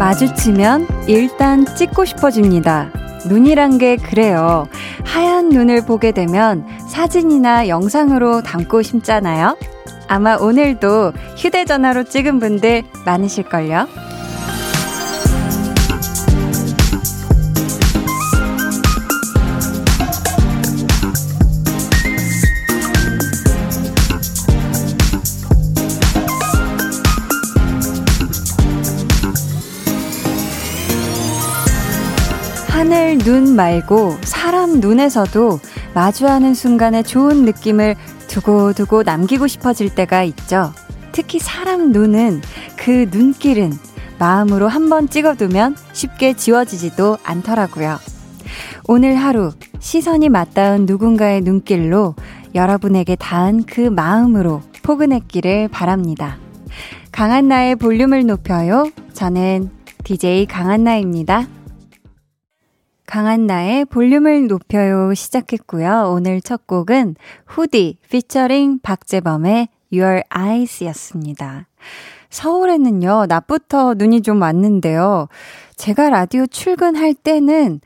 마주치면 일단 찍고 싶어집니다. 눈이란 게 그래요. 하얀 눈을 보게 되면 사진이나 영상으로 담고 싶잖아요. 아마 오늘도 휴대전화로 찍은 분들 많으실걸요? 하늘 눈 말고 사람 눈에서도 마주하는 순간에 좋은 느낌을 두고두고 남기고 싶어질 때가 있죠. 특히 사람 눈은 그 눈길은 마음으로 한번 찍어두면 쉽게 지워지지도 않더라고요. 오늘 하루 시선이 맞닿은 누군가의 눈길로 여러분에게 닿은 그 마음으로 포근했기를 바랍니다. 강한나의 볼륨을 높여요. 저는 DJ 강한나입니다. 강한나의 볼륨을 높여요 시작했고요. 오늘 첫 곡은 후디 피처링 박재범의 Your Eyes 였습니다. 서울에는요, 낮부터 눈이 좀 왔는데요. 제가 라디오 출근할 때는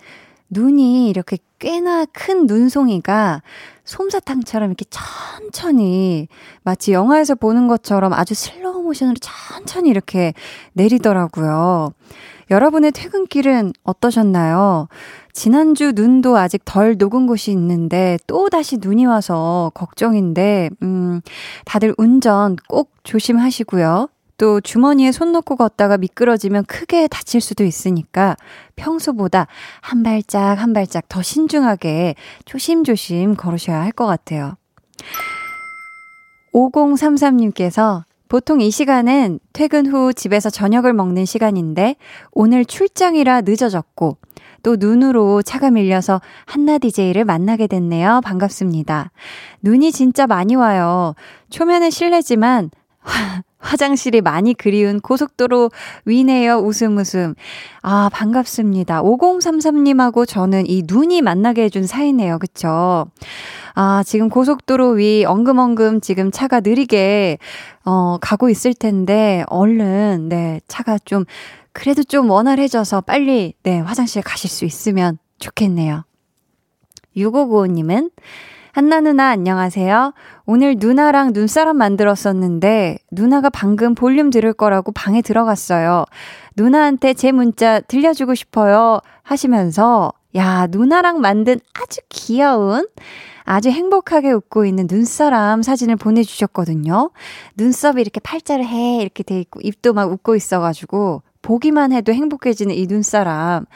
눈이 이렇게 꽤나 큰 눈송이가 솜사탕처럼 이렇게 천천히 마치 영화에서 보는 것처럼 아주 슬로우 모션으로 천천히 이렇게 내리더라고요. 여러분의 퇴근길은 어떠셨나요? 지난주 눈도 아직 덜 녹은 곳이 있는데 또 다시 눈이 와서 걱정인데, 음, 다들 운전 꼭 조심하시고요. 또 주머니에 손 넣고 걷다가 미끄러지면 크게 다칠 수도 있으니까 평소보다 한 발짝 한 발짝 더 신중하게 조심조심 걸으셔야 할 것 같아요. 5033님께서 보통 이 시간은 퇴근 후 집에서 저녁을 먹는 시간인데 오늘 출장이라 늦어졌고 또 눈으로 차가 밀려서 한나 DJ를 만나게 됐네요. 반갑습니다. 눈이 진짜 많이 와요. 초면에 실례지만 화장실이 많이 그리운 고속도로 위네요. 웃음 웃음. 아, 반갑습니다. 5033님하고 저는 이 눈이 만나게 해준 사이네요. 그쵸? 아, 지금 고속도로 위 엉금엉금 지금 차가 느리게, 어, 가고 있을 텐데, 얼른, 네, 차가 좀, 그래도 좀 원활해져서 빨리, 네, 화장실 가실 수 있으면 좋겠네요. 6595님은, 한나 누나 안녕하세요. 오늘 누나랑 눈사람 만들었었는데 누나가 방금 볼륨 들을 거라고 방에 들어갔어요. 누나한테 제 문자 들려주고 싶어요 하시면서 야, 누나랑 만든 아주 귀여운 아주 행복하게 웃고 있는 눈사람 사진을 보내주셨거든요. 눈썹이 이렇게 팔자를 해 이렇게 돼 있고 입도 막 웃고 있어가지고 보기만 해도 행복해지는 이 눈사람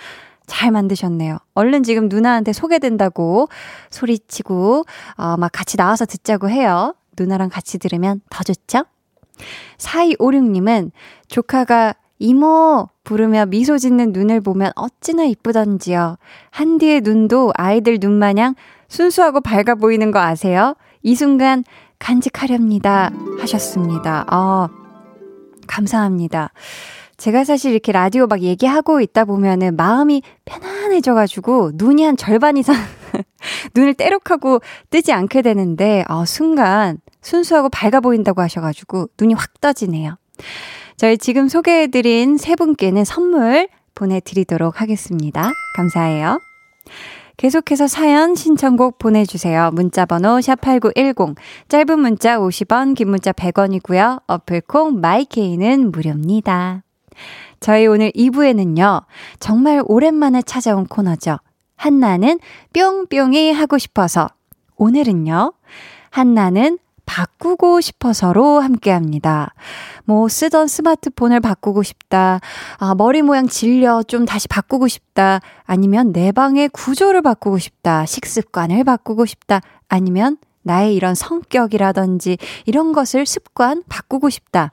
잘 만드셨네요. 얼른 지금 누나한테 소개된다고 소리치고, 어, 막 같이 나와서 듣자고 해요. 누나랑 같이 들으면 더 좋죠? 4256님은 조카가 이모 부르며 미소 짓는 눈을 보면 어찌나 이쁘던지요. 한디의 눈도 아이들 눈 마냥 순수하고 밝아 보이는 거 아세요? 이 순간 간직하렵니다. 하셨습니다. 아, 감사합니다. 제가 사실 이렇게 라디오 막 얘기하고 있다 보면은 마음이 편안해져가지고 눈이 한 절반 이상 눈을 때룩하고 뜨지 않게 되는데, 어, 순간 순수하고 밝아 보인다고 하셔가지고 눈이 확 떠지네요. 저희 지금 소개해드린 세 분께는 선물 보내드리도록 하겠습니다. 감사해요. 계속해서 사연 신청곡 보내주세요. 문자번호 샵8910 짧은 문자 50원 긴 문자 100원이고요. 어플콩 마이케이는 무료입니다. 저희 오늘 2부에는요, 정말 오랜만에 찾아온 코너죠. 한나는 뿅뿅이 하고 싶어서. 오늘은요, 한나는 바꾸고 싶어서로 함께 합니다. 뭐, 쓰던 스마트폰을 바꾸고 싶다. 아, 머리 모양 질려. 좀 다시 바꾸고 싶다. 아니면 내 방의 구조를 바꾸고 싶다. 식습관을 바꾸고 싶다. 아니면 나의 이런 성격이라든지 이런 것을 습관 바꾸고 싶다.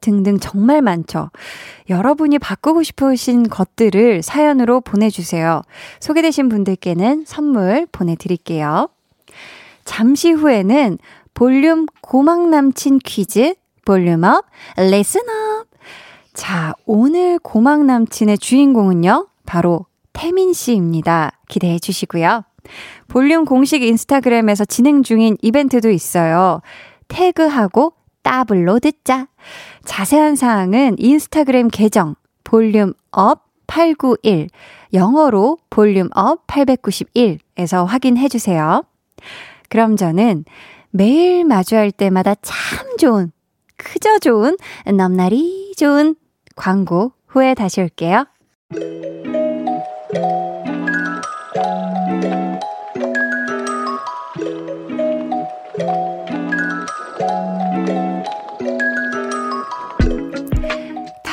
등등 정말 많죠. 여러분이 바꾸고 싶으신 것들을 사연으로 보내주세요. 소개되신 분들께는 선물 보내드릴게요. 잠시 후에는 볼륨 고막 남친 퀴즈 volume up, listen up. 자, 오늘 고막 남친의 주인공은요, 바로 태민 씨입니다. 기대해 주시고요. 볼륨 공식 인스타그램에서 진행 중인 이벤트도 있어요. 태그하고 따블로 듣자. 자세한 사항은 인스타그램 계정 볼륨업 891 영어로 볼륨업 891에서 확인해 주세요. 그럼 저는 매일 마주할 때마다 참 좋은, 그저 좋은, 넘날이 좋은 광고 후에 다시 올게요.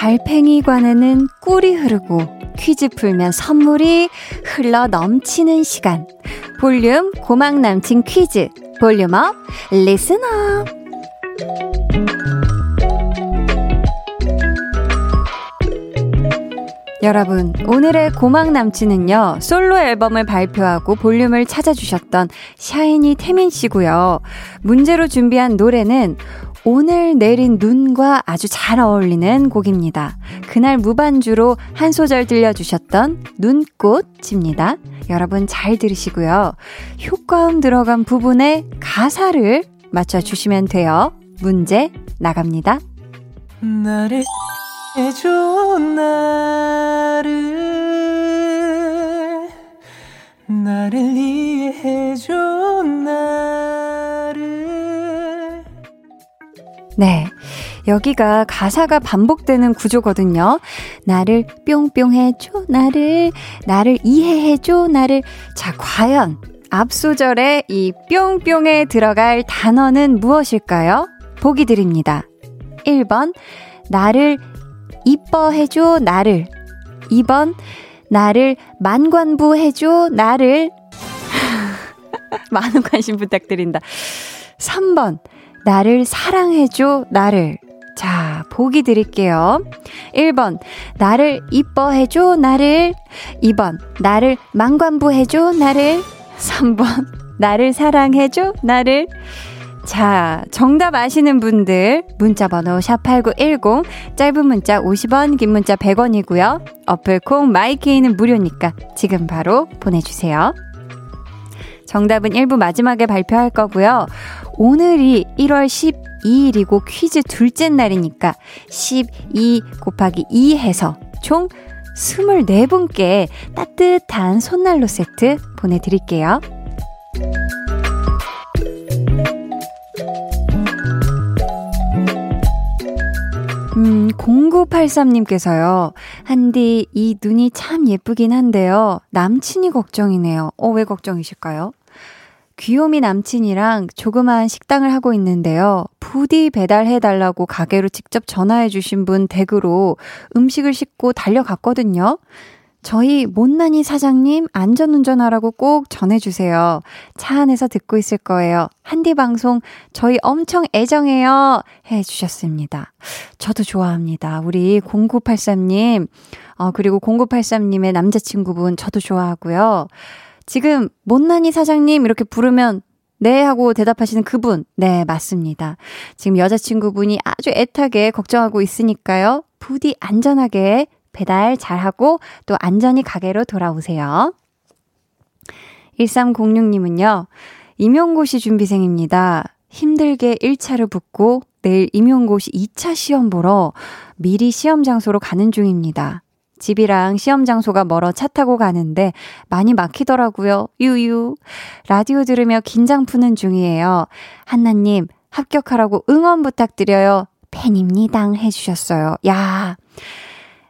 달팽이관에는 꿀이 흐르고 퀴즈 풀면 선물이 흘러 넘치는 시간. 볼륨 고막 남친 퀴즈. volume up, listen up 여러분, 오늘의 고막 남친은요, 솔로 앨범을 발표하고 볼륨을 찾아주셨던 샤이니 태민 씨고요. 문제로 준비한 노래는 오늘 내린 눈과 아주 잘 어울리는 곡입니다. 그날 무반주로 한 소절 들려주셨던 눈꽃입니다. 여러분 잘 들으시고요. 효과음 들어간 부분에 가사를 맞춰주시면 돼요. 문제 나갑니다. 나를 해줘 나를 나를 이해해줘 나 네. 여기가 가사가 반복되는 구조거든요. 나를 뿅뿅 해줘, 나를, 나를 이해해줘, 나를. 자, 과연 앞소절에 이 뿅뿅에 들어갈 단어는 무엇일까요? 보기 드립니다. 1번, 나를 이뻐해줘, 나를. 2번, 나를 만관부해줘, 나를. 많은 관심 부탁드린다. 3번, 나를 사랑해줘, 나를. 자, 보기 드릴게요. 1번, 나를 이뻐해줘, 나를. 2번, 나를 망관부해줘, 나를. 3번, 나를 사랑해줘, 나를. 자, 정답 아시는 분들, 문자 번호 샵8910, 짧은 문자 50원, 긴 문자 100원이고요. 어플 콩 마이케이는 무료니까 지금 바로 보내 주세요. 정답은 1부 마지막에 발표할 거고요. 오늘이 1월 12일이고 퀴즈 둘째 날이니까 12 곱하기 2 해서 총 24분께 따뜻한 손난로 세트 보내드릴게요. 0983님께서요. 한디, 이 눈이 참 예쁘긴 한데요. 남친이 걱정이네요. 어, 왜 걱정이실까요? 귀요미 남친이랑 조그마한 식당을 하고 있는데요. 부디 배달해달라고 가게로 직접 전화해주신 분 댁으로 음식을 싣고 달려갔거든요. 저희 못난이 사장님 안전운전하라고 꼭 전해주세요. 차 안에서 듣고 있을 거예요. 한디 방송 저희 엄청 애정해요. 해주셨습니다. 저도 좋아합니다. 우리 0983님, 어, 그리고 0983님의 남자친구분 저도 좋아하고요. 지금 못난이 사장님 이렇게 부르면 네 하고 대답하시는 그분. 네, 맞습니다. 지금 여자친구분이 아주 애타게 걱정하고 있으니까요. 부디 안전하게 배달 잘하고 또 안전히 가게로 돌아오세요. 1306님은요, 임용고시 준비생입니다. 힘들게 1차를 붙고 내일 임용고시 2차 시험 보러 미리 시험 장소로 가는 중입니다. 집이랑 시험 장소가 멀어 차 타고 가는데 많이 막히더라고요. 유유. 라디오 들으며 긴장 푸는 중이에요. 한나님, 합격하라고 응원 부탁드려요. 팬입니다. 해주셨어요. 야,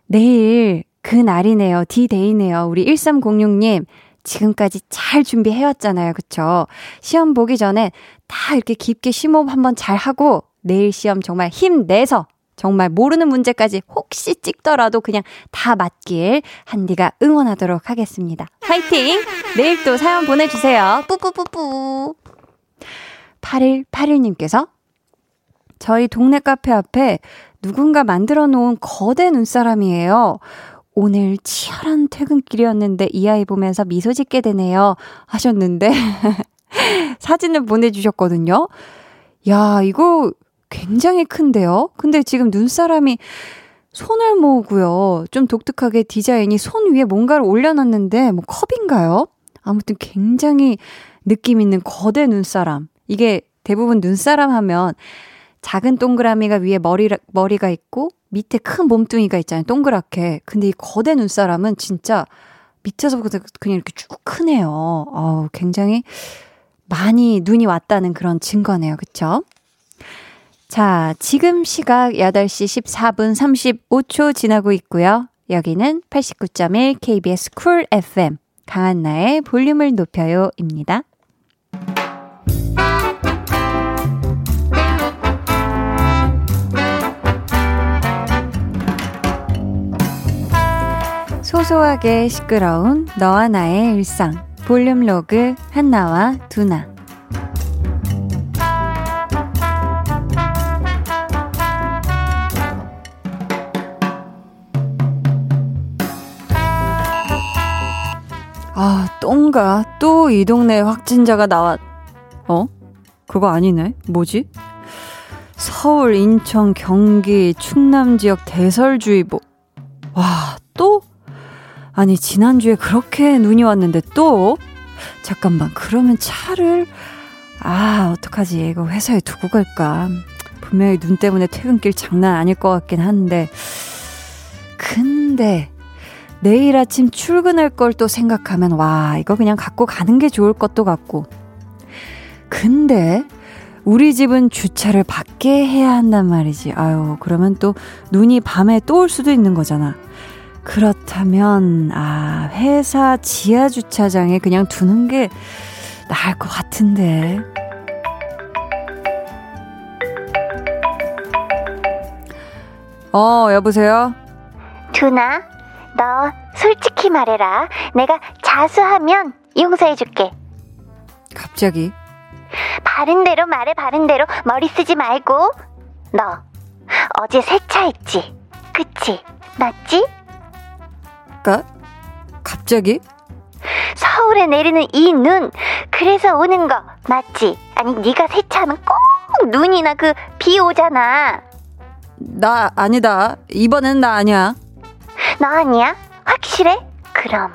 내일 그 날이네요. D-Day네요. 우리 1306님. 지금까지 잘 준비해왔잖아요. 그쵸? 시험 보기 전에 다 이렇게 깊게 심호흡 한번 잘 하고 내일 시험 정말 힘내서 정말 모르는 문제까지 혹시 찍더라도 그냥 다 맞길 한디가 응원하도록 하겠습니다. 화이팅! 내일 또 사연 보내주세요. 뿌뿌뿌뿌. 8181님께서 저희 동네 카페 앞에 누군가 만들어 놓은 거대 눈사람이에요. 오늘 치열한 퇴근길이었는데 이 아이 보면서 미소 짓게 되네요. 하셨는데 사진을 보내주셨거든요. 야, 이거 굉장히 큰데요? 근데 지금 눈사람이 손을 모으고요. 좀 독특하게 디자인이 손 위에 뭔가를 올려놨는데, 뭐 컵인가요? 아무튼 굉장히 느낌 있는 거대 눈사람. 이게 대부분 눈사람 하면 작은 동그라미가 위에 머리, 머리가 있고 밑에 큰 몸뚱이가 있잖아요. 동그랗게. 근데 이 거대 눈사람은 진짜 밑에서부터 그냥 이렇게 쭉 크네요. 어우, 굉장히 많이 눈이 왔다는 그런 증거네요. 그쵸? 자, 지금 시각 8시 14분 35초 지나고 있고요. 여기는 89.1 KBS 쿨 FM 강한나의 볼륨을 높여요입니다. 소소하게 시끄러운 너와 나의 일상 볼륨 로그 한나와 두나 아, 똥가. 또 이 동네 확진자가 나왔, 어? 그거 아니네. 뭐지? 서울, 인천, 경기, 충남 지역 대설주의보. 와, 또? 아니, 지난주에 그렇게 눈이 왔는데 또? 잠깐만, 그러면 차를, 아, 어떡하지. 이거 회사에 두고 갈까? 분명히 눈 때문에 퇴근길 장난 아닐 것 같긴 한데. 근데, 내일 아침 출근할 걸 또 생각하면, 와, 이거 그냥 갖고 가는 게 좋을 것도 같고. 근데, 우리 집은 주차를 밖에 해야 한단 말이지. 아유, 그러면 또 눈이 밤에 또 올 수도 있는 거잖아. 그렇다면, 아, 회사 지하 주차장에 그냥 두는 게 나을 것 같은데. 어, 여보세요? 두나, 너 솔직히 말해라. 내가 자수하면 용서해줄게. 갑자기? 바른 대로 말해, 바른 대로 머리 쓰지 말고. 너, 어제 세차했지? 그치? 맞지? 까? 갑자기? 서울에 내리는 이 눈, 그래서 오는 거 맞지? 아니 네가 세차하면 꼭 눈이나 그 비 오잖아. 나 아니다. 이번엔 나 아니야. 너 아니야? 확실해? 그럼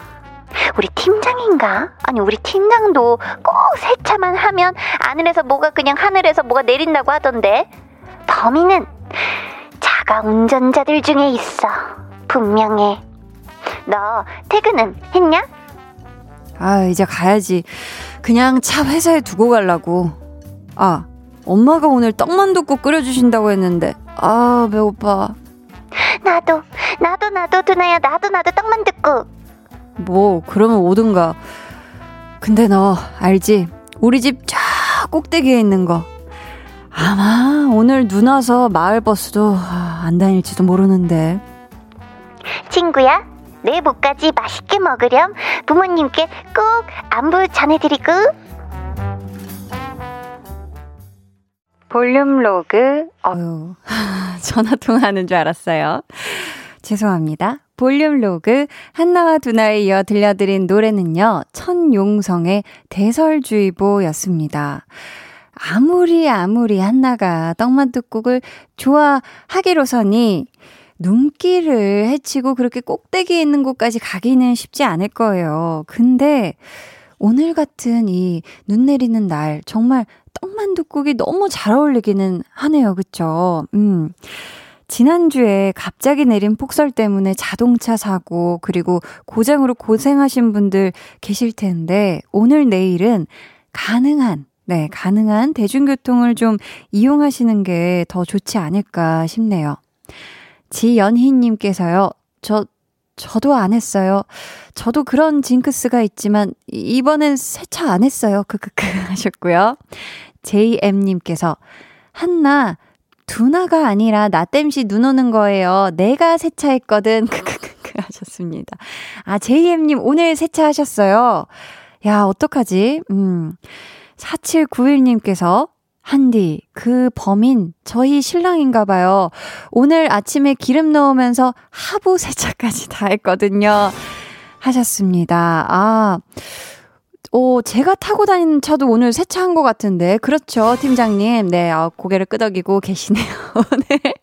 우리 팀장인가? 아니 우리 팀장도 꼭 세차만 하면 하늘에서 뭐가 그냥 하늘에서 뭐가 내린다고 하던데 범인은 자가 운전자들 중에 있어 분명해 너 퇴근은 했냐? 아, 이제 가야지. 그냥 차 회사에 두고 가려고. 아, 엄마가 오늘 떡만둣국 끓여주신다고 했는데, 아, 배고파. 나도 나도 나도 두나야 나도 나도 떡만 듣고 뭐, 그러면 오든가. 근데 너, 알지? 우리 집 쫙 꼭대기에 있는 거. 아마 오늘 눈 와서 마을버스도 아, 안 다닐지도 모르는데. 친구야 내 몫까지 맛있게 먹으렴 부모님께 꼭 안부 전해드리고 볼륨 로그, 어유 전화 통화하는 줄 알았어요. 죄송합니다. 볼륨 로그, 한나와 두나에 이어 들려드린 노래는요, 천용성의 대설주의보였습니다. 아무리 아무리 한나가 떡만둣국을 좋아하기로서니 눈길을 헤치고 그렇게 꼭대기에 있는 곳까지 가기는 쉽지 않을 거예요. 근데 오늘 같은 이 눈 내리는 날 정말 떡만둣국이 너무 잘 어울리기는 하네요. 그쵸? 음. 지난주에 갑자기 내린 폭설 때문에 자동차 사고, 그리고 고장으로 고생하신 분들 계실 텐데, 오늘 내일은 가능한, 네, 가능한 대중교통을 좀 이용하시는 게 더 좋지 않을까 싶네요. 지연희님께서요, 저, 저도 안 했어요. 저도 그런 징크스가 있지만, 이번엔 세차 안 했어요. 크크크 하셨고요. JM님께서, 한나, 두나가 아니라 나 땜시 눈 오는 거예요. 내가 세차했거든. 크크크크 하셨습니다. 아, JM님 오늘 세차하셨어요. 야, 어떡하지? 음. 4791님께서 한디, 그 범인 저희 신랑인가 봐요. 오늘 아침에 기름 넣으면서 하부 세차까지 다 했거든요. 하셨습니다. 아, 오, 제가 타고 다니는 차도 오늘 세차한 것 같은데. 그렇죠, 팀장님. 네, 아, 고개를 끄덕이고 계시네요. 네.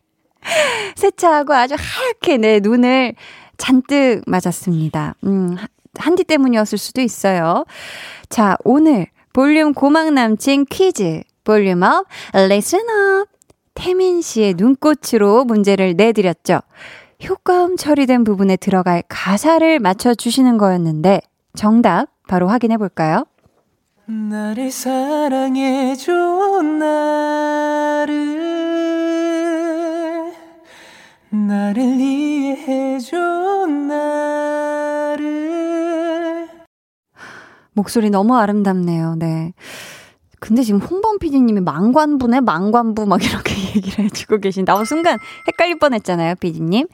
세차하고 아주 하얗게 내 네, 눈을 잔뜩 맞았습니다. 음, 한디 때문이었을 수도 있어요. 자, 오늘 볼륨 고막 남친 퀴즈. volume up, listen up. 태민 씨의 눈꽃으로 문제를 내드렸죠. 효과음 처리된 부분에 들어갈 가사를 맞춰주시는 거였는데, 정답 바로 확인해 볼까요? 나를 사랑해줘, 나를. 나를 이해해줘, 나를. 목소리 너무 아름답네요, 네. 근데 지금 홍범 PD님이 망관부네, 망관부 막 이렇게 얘기를 해주고 계신다. 어, 순간 헷갈릴 뻔 했잖아요, PD님.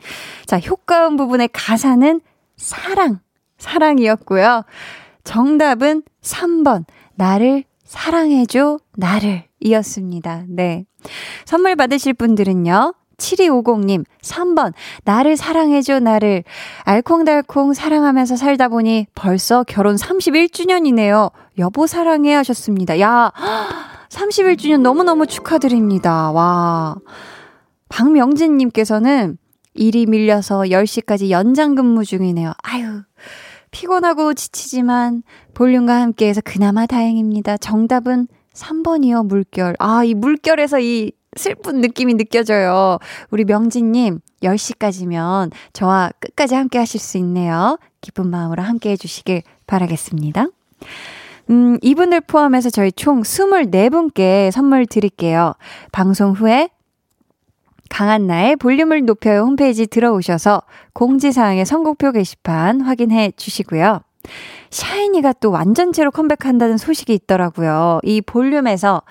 자, 효과음 부분의 가사는 사랑, 사랑이었고요. 정답은 3번, 나를 사랑해줘, 나를 이었습니다. 네. 선물 받으실 분들은요. 7250님, 3번, 나를 사랑해줘, 나를. 알콩달콩 사랑하면서 살다 보니 벌써 결혼 31주년이네요. 여보 사랑해 하셨습니다. 야, 31주년 너무너무 축하드립니다. 와. 박명진님께서는 일이 밀려서 10시까지 연장 근무 중이네요. 아유, 피곤하고 지치지만 볼륨과 함께해서 그나마 다행입니다. 정답은 3번이요, 물결. 아, 이 물결에서 이 슬픈 느낌이 느껴져요. 우리 명진님, 10시까지면 저와 끝까지 함께 하실 수 있네요. 기쁜 마음으로 함께 해주시길 바라겠습니다. 음, 이분들 포함해서 저희 총 24분께 선물 드릴게요. 방송 후에 강한 나의 볼륨을 높여요 홈페이지 들어오셔서 공지사항의 선곡표 게시판 확인해 주시고요. 샤이니가 또 완전체로 컴백한다는 소식이 있더라고요. 이 볼륨에서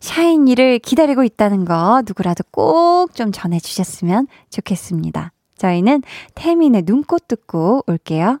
샤이니를 기다리고 있다는 거 누구라도 꼭 좀 전해주셨으면 좋겠습니다. 저희는 태민의 눈꽃 듣고 올게요.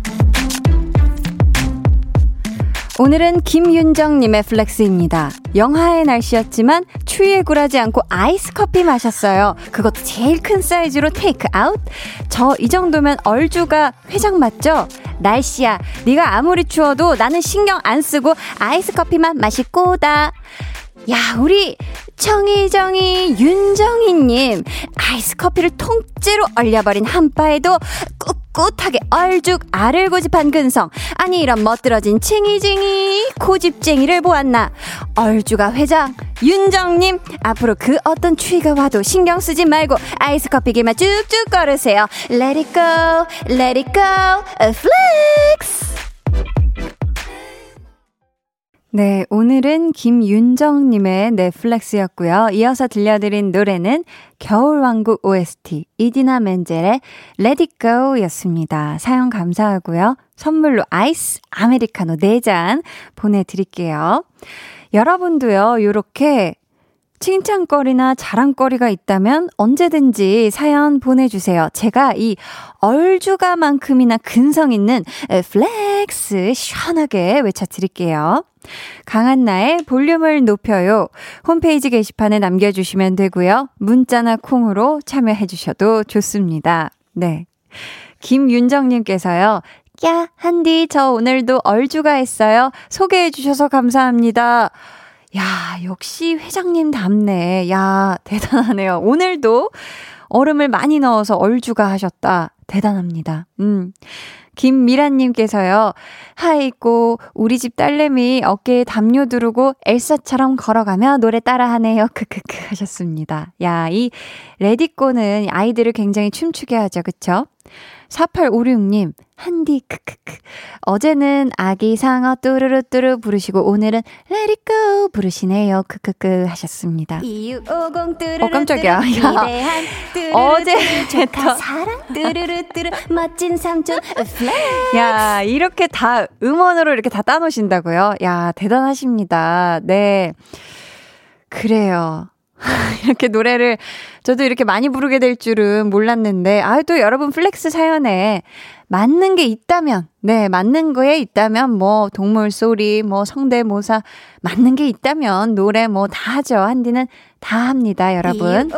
오늘은 김윤정님의 flex입니다. 영하의 날씨였지만 추위에 굴하지 않고 아이스 커피 마셨어요. 그것도 제일 큰 사이즈로 테이크 아웃. 저 이 정도면 얼주가 회장 맞죠? 날씨야, 네가 아무리 추워도 나는 신경 안 쓰고 아이스 커피만 마시고다. 야, 우리 청이정이 윤정이님 아이스 커피를 통째로 얼려버린 한바에도 꿋꿋하게 얼죽 알을 고집한 근성. 아니 이런 멋들어진 칭이징이 고집쟁이를 보았나? 얼주가 회장 윤정님 앞으로 그 어떤 추위가 와도 신경 쓰지 말고 아이스 커피기만 쭉쭉 걸으세요. Let it go Let it go Flex 네, 오늘은 김윤정님의 flex였고요. 이어서 들려드린 노래는 겨울왕국 OST 이디나 멘젤의 Let It Go 였습니다. 사연 감사하고요. 선물로 아이스 아메리카노 4잔 보내드릴게요. 여러분도요, 요렇게 칭찬거리나 자랑거리가 있다면 언제든지 사연 보내주세요. 제가 이 얼죽아만큼이나 근성 있는 flex 시원하게 외쳐드릴게요. 강한나의 볼륨을 높여요. 홈페이지 게시판에 남겨주시면 되고요. 문자나 콩으로 참여해주셔도 좋습니다. 네. 김윤정님께서요. 야, 한디, 저 오늘도 얼주가 했어요. 소개해주셔서 감사합니다. 야, 역시 회장님 답네. 야, 대단하네요. 오늘도 얼음을 많이 넣어서 얼주가 하셨다. 대단합니다. 음. 김미란님께서요, 하이고, 우리 집 딸내미 어깨에 담요 두르고 엘사처럼 걸어가며 노래 따라하네요. 크크크 하셨습니다. 야, 이 레디꼬는 아이들을 굉장히 춤추게 하죠. 그쵸? 4856님, 한디, 크크크. 어제는 아기 상어 뚜루루뚜루 부르시고, 오늘은 Let it go 부르시네요. 크크크 하셨습니다. 어, 깜짝이야. 야, 어제 조카 사랑 뚜루루뚜루 멋진 삼촌 flex 야, 이렇게 다 음원으로 이렇게 다 따놓으신다고요? 야, 대단하십니다. 네. 그래요. 이렇게 노래를 저도 이렇게 많이 부르게 될 줄은 몰랐는데, 아, 또 여러분 flex 사연에 맞는 게 있다면, 네, 맞는 거에 있다면, 뭐, 동물 소리, 뭐, 성대모사, 맞는 게 있다면, 노래 뭐 다 하죠. 한디는 다 합니다, 여러분.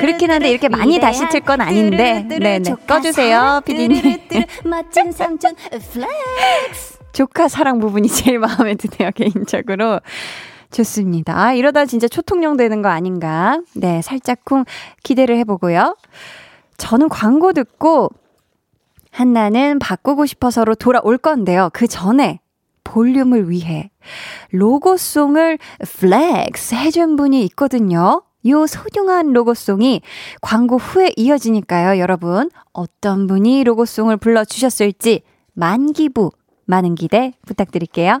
그렇긴 한데, 이렇게 많이 다시 틀 건 아닌데, 네네. 꺼주세요, 피디님. 멋진 삼촌 flex 조카 사랑 부분이 제일 마음에 드네요, 개인적으로. 좋습니다. 아, 이러다 진짜 초통령 되는 거 아닌가. 네, 살짝쿵 기대를 해보고요. 저는 광고 듣고 한나는 바꾸고 싶어서로 돌아올 건데요. 그 전에 볼륨을 위해 로고송을 flex 해준 분이 있거든요. 요 소중한 로고송이 광고 후에 이어지니까요, 여러분. 어떤 분이 로고송을 불러주셨을지 만기부, 많은 기대 부탁드릴게요.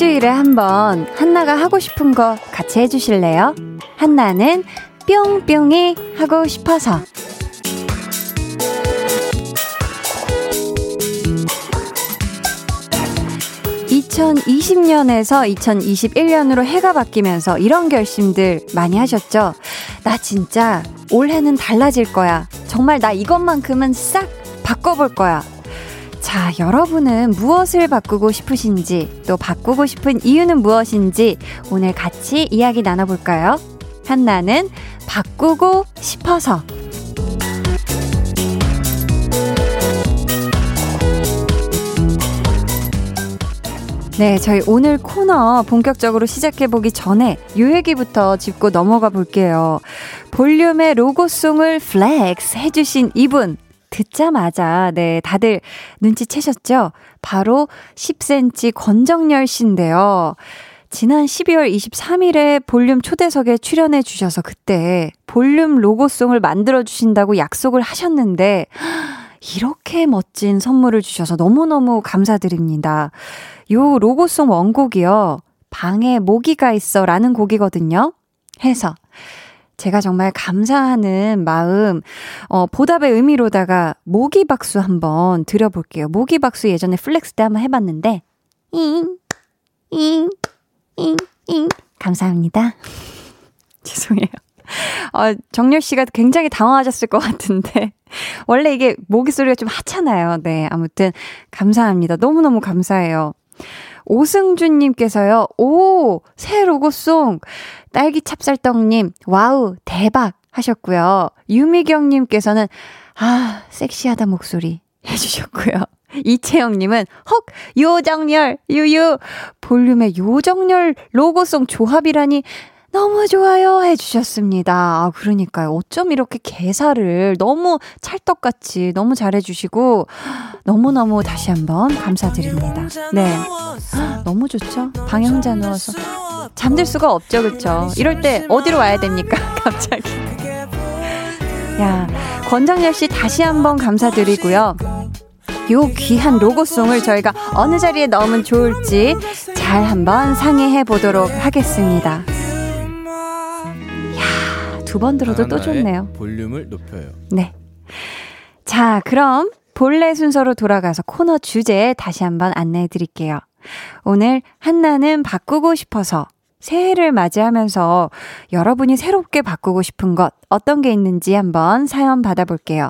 일주일에 한 번 한나가 하고 싶은 거 같이 해주실래요? 한나는 뿅뿅이 하고 싶어서. 2020년에서 2021년으로 해가 바뀌면서 이런 결심들 많이 하셨죠? 나 진짜 올해는 달라질 거야. 정말 나 이것만큼은 싹 바꿔볼 거야. 자, 여러분은 무엇을 바꾸고 싶으신지, 또 바꾸고 싶은 이유는 무엇인지 오늘 같이 이야기 나눠볼까요? 한나는 바꾸고 싶어서. 네, 저희 오늘 코너 본격적으로 시작해보기 전에 요 얘기부터 짚고 넘어가 볼게요. 볼륨의 로고송을 flex 해주신 이분, 듣자마자, 네, 다들 눈치채셨죠? 바로 10cm 권정열 씨인데요. 지난 12월 23일에 볼륨 초대석에 출연해 주셔서 그때 볼륨 로고송을 만들어 주신다고 약속을 하셨는데, 이렇게 멋진 선물을 주셔서 너무너무 감사드립니다. 요 로고송 원곡이요. 방에 모기가 있어 라는 곡이거든요. 해서 제가 정말 감사하는 마음, 어, 보답의 의미로다가 모기 박수 한번 드려볼게요. 모기 박수 예전에 flex 때 한번 해봤는데, 잉, 잉, 잉, 잉. 감사합니다. 죄송해요. 어, 정열 씨가 굉장히 당황하셨을 것 같은데. 원래 이게 모기 소리가 좀 하찮아요. 네. 아무튼, 감사합니다. 너무너무 감사해요. 오승준님께서요, 오, 새 로고송. 딸기 찹쌀떡님, 와우, 대박 하셨고요. 유미경님께서는, 아, 섹시하다 목소리 해주셨고요. 이채영님은, 헉, 요정열, 유유. 볼륨의 요정열 로고송 조합이라니 너무 좋아요 해주셨습니다. 아, 그러니까요. 어쩜 이렇게 개사를 너무 찰떡같이 너무 잘해주시고, 너무너무 다시 한번 감사드립니다. 네. 너무 좋죠? 방에 혼자 누워서. 잠들 수가 없죠, 그쵸? 이럴 때 어디로 와야 됩니까? 갑자기. 야, 권정열 씨 다시 한번 감사드리고요. 요 귀한 로고송을 저희가 어느 자리에 넣으면 좋을지 잘 한번 상의해 보도록 하겠습니다. 두 번 들어도 또 좋네요. 볼륨을 높여요 네. 자, 그럼 본래 순서로 돌아가서 코너 주제 다시 한번 안내해 드릴게요. 오늘 한나는 바꾸고 싶어서 새해를 맞이하면서 여러분이 새롭게 바꾸고 싶은 것 어떤 게 있는지 한번 사연 받아볼게요.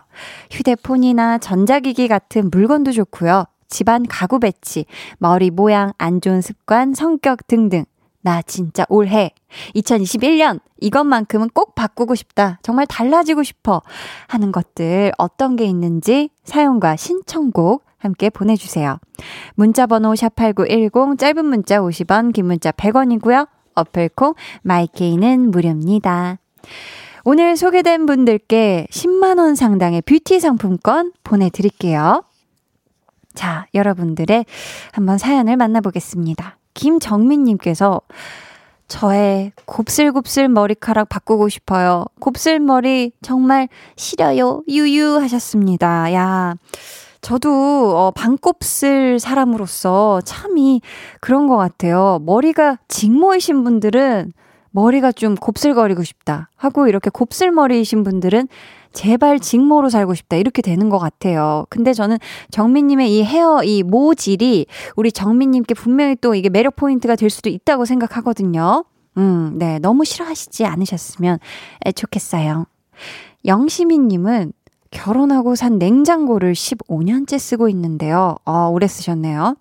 휴대폰이나 전자기기 같은 물건도 좋고요. 집안 가구 배치, 머리 모양, 안 좋은 습관, 성격 등등. 나 진짜 올해 2021년 이것만큼은 꼭 바꾸고 싶다. 정말 달라지고 싶어. 하는 것들 어떤 게 있는지 사연과 신청곡 함께 보내주세요. 문자번호 샵8910 짧은 문자 50원, 긴 문자 100원이고요. 어플콩 마이케이는 무료입니다. 오늘 소개된 분들께 10만원 상당의 뷰티 상품권 보내드릴게요. 자, 여러분들의 한번 사연을 만나보겠습니다. 김정민님께서 저의 곱슬곱슬 머리카락 바꾸고 싶어요. 곱슬머리 정말 싫어요. 유유 하셨습니다. 야. 저도 어, 반곱슬 사람으로서 참이 그런 것 같아요. 머리가 직모이신 분들은 머리가 좀 곱슬거리고 싶다 하고 이렇게 곱슬머리이신 분들은 제발 직모로 살고 싶다 이렇게 되는 것 같아요. 근데 저는 정민님의 이 헤어 이 모질이 우리 정민님께 분명히 또 이게 매력 포인트가 될 수도 있다고 생각하거든요. 음, 네 너무 싫어하시지 않으셨으면 좋겠어요. 영시민님은 결혼하고 산 냉장고를 15년째 쓰고 있는데요. 아, 오래 쓰셨네요.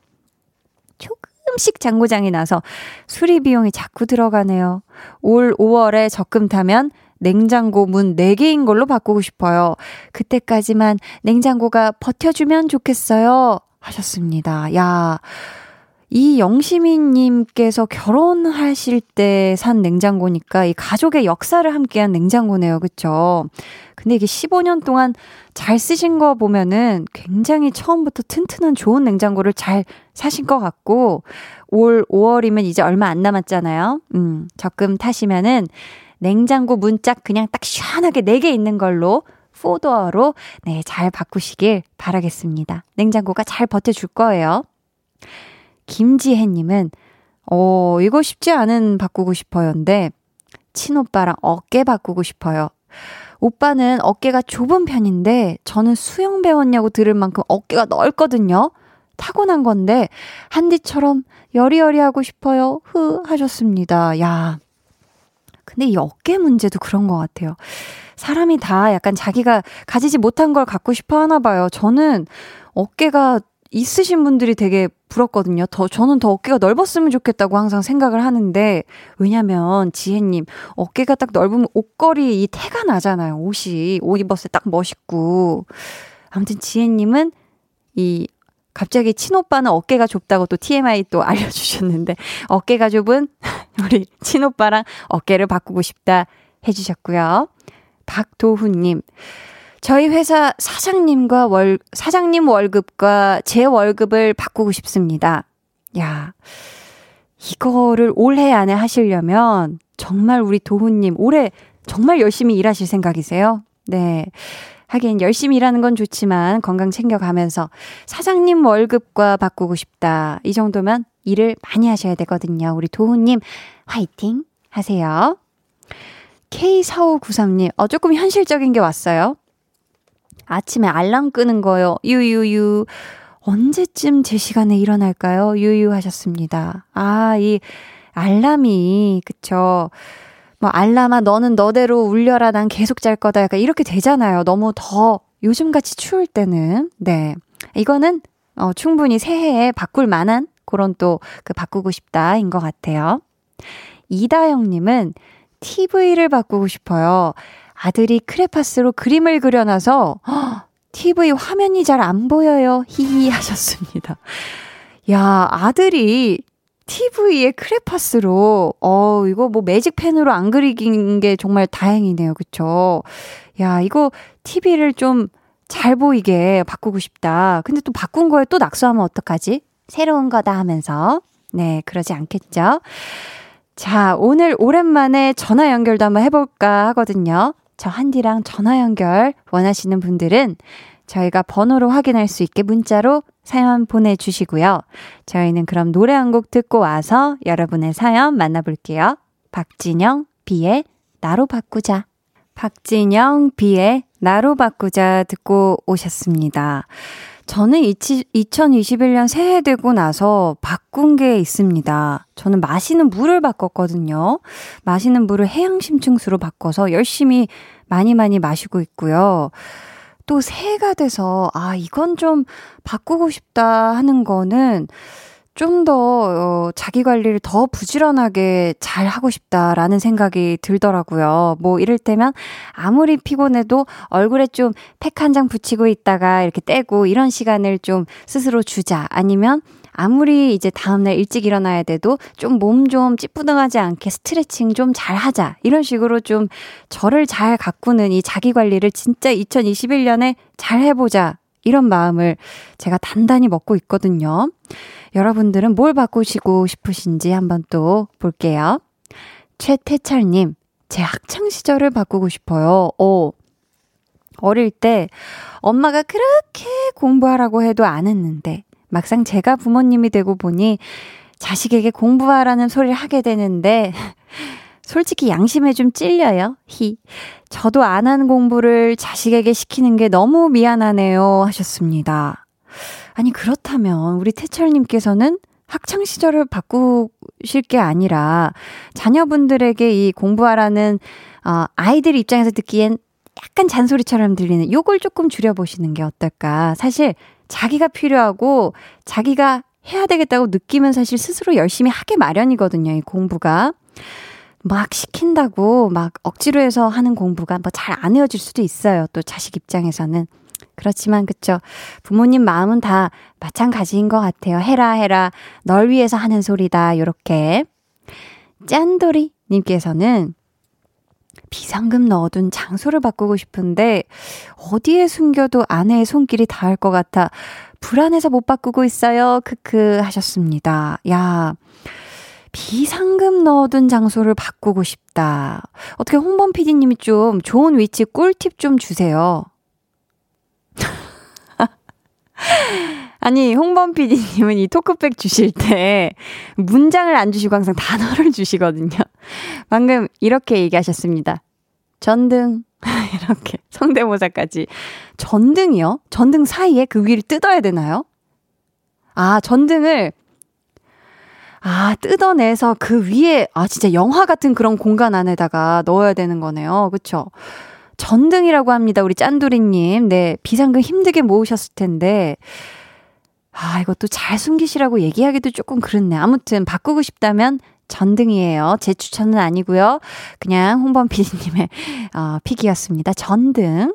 조금 씩 장고장이 나서 수리 비용이 자꾸 들어가네요. 올 5월에 적금 타면 냉장고 문 4개인 걸로 바꾸고 싶어요. 그때까지만 냉장고가 버텨주면 좋겠어요. 하셨습니다. 야, 이 영시민님께서 결혼하실 때 산 냉장고니까 이 가족의 역사를 함께한 냉장고네요. 그쵸? 근데 이게 15년 동안 잘 쓰신 거 보면은 굉장히 처음부터 튼튼한 좋은 냉장고를 잘 사신 것 같고, 올 5월이면 이제 얼마 안 남았잖아요. 음, 적금 타시면은 냉장고 문짝 그냥 딱 시원하게 4개 있는 걸로 포도어로 네, 잘 바꾸시길 바라겠습니다. 냉장고가 잘 버텨줄 거예요. 김지혜님은, 어, 이거 쉽지 않은 바꾸고 싶어요인데, 친오빠랑 어깨 바꾸고 싶어요. 오빠는 어깨가 좁은 편인데, 저는 수영 배웠냐고 들을 만큼 어깨가 넓거든요. 타고난 건데, 한디처럼 여리여리 하고 싶어요. 흐, 하셨습니다. 야. 근데 이 어깨 문제도 그런 것 같아요. 사람이 다 약간 자기가 가지지 못한 걸 갖고 싶어 하나 봐요. 저는 어깨가 있으신 분들이 되게 부럽거든요. 더, 저는 더 어깨가 넓었으면 좋겠다고 항상 생각을 하는데, 왜냐면, 지혜님, 어깨가 딱 넓으면 옷걸이 이 태가 나잖아요. 옷이. 옷 입었을 때 딱 멋있고. 아무튼 지혜님은 이, 갑자기 친오빠는 어깨가 좁다고 또 TMI 또 알려주셨는데, 어깨가 좁은 우리 친오빠랑 어깨를 바꾸고 싶다 해주셨고요. 박도훈님, 저희 회사 사장님과 월, 사장님 월급과 제 월급을 바꾸고 싶습니다. 야, 이거를 올해 안에 하시려면 정말 우리 도훈님 올해 정말 열심히 일하실 생각이세요? 네. 하긴 열심히 일하는 건 좋지만 건강 챙겨가면서 사장님 월급과 바꾸고 싶다. 이 정도면 일을 많이 하셔야 되거든요. 우리 도훈님 화이팅 하세요. K4593님, 어, 조금 현실적인 게 왔어요. 아침에 알람 끄는 거요. 유유유. 언제쯤 제 시간에 일어날까요? 유유 하셨습니다. 아, 이 알람이, 그쵸. 뭐, 알람아, 너는 너대로 울려라. 난 계속 잘 거다. 약간 이렇게 되잖아요. 너무 더 요즘같이 추울 때는. 네. 이거는, 어, 충분히 새해에 바꿀 만한 그런 또 그 바꾸고 싶다인 것 같아요. 이다영님은 TV를 바꾸고 싶어요. 아들이 크레파스로 그림을 그려놔서 허, TV 화면이 잘 안 보여요. 히히 하셨습니다. 야, 아들이 TV에 크레파스로, 어, 이거 뭐 매직펜으로 안 그리긴 게 정말 다행이네요. 그쵸? 야, 이거 TV를 좀 잘 보이게 바꾸고 싶다. 근데 또 바꾼 거에 또 낙서하면 어떡하지? 새로운 거다 하면서. 네, 그러지 않겠죠? 자, 오늘 오랜만에 전화 연결도 한번 해볼까 하거든요. 저 한디랑 전화 연결 원하시는 분들은 저희가 번호로 확인할 수 있게 문자로 사연 보내주시고요. 저희는 그럼 노래 한 곡 듣고 와서 여러분의 사연 만나볼게요. 박진영, 비의 나로 바꾸자. 박진영, 비의 나로 바꾸자 듣고 오셨습니다. 저는 2021년 새해 되고 나서 바꾼 게 있습니다. 저는 마시는 물을 바꿨거든요. 마시는 물을 해양심층수로 바꿔서 열심히 많이 많이 마시고 있고요. 또 새해가 돼서, 아, 이건 좀 바꾸고 싶다 하는 거는 좀더 어, 자기 관리를 더 부지런하게 잘 하고 싶다라는 생각이 들더라고요. 뭐 이를테면 아무리 피곤해도 얼굴에 좀 팩 한 장 붙이고 있다가 이렇게 떼고 이런 시간을 좀 스스로 주자. 아니면 아무리 이제 다음날 일찍 일어나야 돼도 좀 몸좀 찌뿌둥하지 않게 스트레칭 좀 잘 하자. 이런 식으로 좀 저를 잘 가꾸는 이 자기 관리를 진짜 2021년에 잘 해보자. 이런 마음을 제가 단단히 먹고 있거든요. 여러분들은 뭘 바꾸시고 싶으신지 한번 또 볼게요. 최태철님, 제 학창시절을 바꾸고 싶어요. 오. 어릴 때 엄마가 그렇게 공부하라고 해도 안 했는데, 막상 제가 부모님이 되고 보니 자식에게 공부하라는 소리를 하게 되는데, 솔직히 양심에 좀 찔려요. 히. 저도 안 한 공부를 자식에게 시키는 게 너무 미안하네요. 하셨습니다. 아니, 그렇다면 우리 태철님께서는 학창 시절을 바꾸실 게 아니라 자녀분들에게 이 공부하라는 어, 아이들 입장에서 듣기엔 약간 잔소리처럼 들리는 요걸 조금 줄여보시는 게 어떨까. 사실 자기가 필요하고 자기가 해야 되겠다고 느끼면 사실 스스로 열심히 하게 마련이거든요. 이 공부가. 막 시킨다고 막 억지로 해서 하는 공부가 뭐 잘 안 헤어질 수도 있어요. 또 자식 입장에서는. 그렇지만 그쵸. 부모님 마음은 다 마찬가지인 것 같아요. 해라 해라. 널 위해서 하는 소리다. 요렇게. 짠돌이 님께서는 비상금 넣어둔 장소를 바꾸고 싶은데 어디에 숨겨도 아내의 손길이 닿을 것 같아 불안해서 못 바꾸고 있어요. 크크 하셨습니다. 야. 비상금 넣어둔 장소를 바꾸고 싶다. 어떻게 홍범 PD님이 좀 좋은 위치 꿀팁 좀 주세요. 아니, 홍범 PD님은 이 토크백 주실 때 문장을 안 주시고 항상 단어를 주시거든요. 방금 이렇게 얘기하셨습니다. 전등. 이렇게. 성대모사까지. 전등이요? 전등 사이에 그 위를 뜯어야 되나요? 아, 전등을 아, 뜯어내서 그 위에, 아, 진짜 영화 같은 그런 공간 안에다가 넣어야 되는 거네요. 그쵸? 전등이라고 합니다. 우리 짠두리님. 네, 비상금 힘들게 모으셨을 텐데. 아, 이것도 잘 숨기시라고 얘기하기도 조금 그렇네. 아무튼 바꾸고 싶다면 전등이에요. 제 추천은 아니고요. 그냥 홍범 PD님의 어, 픽이었습니다. 전등.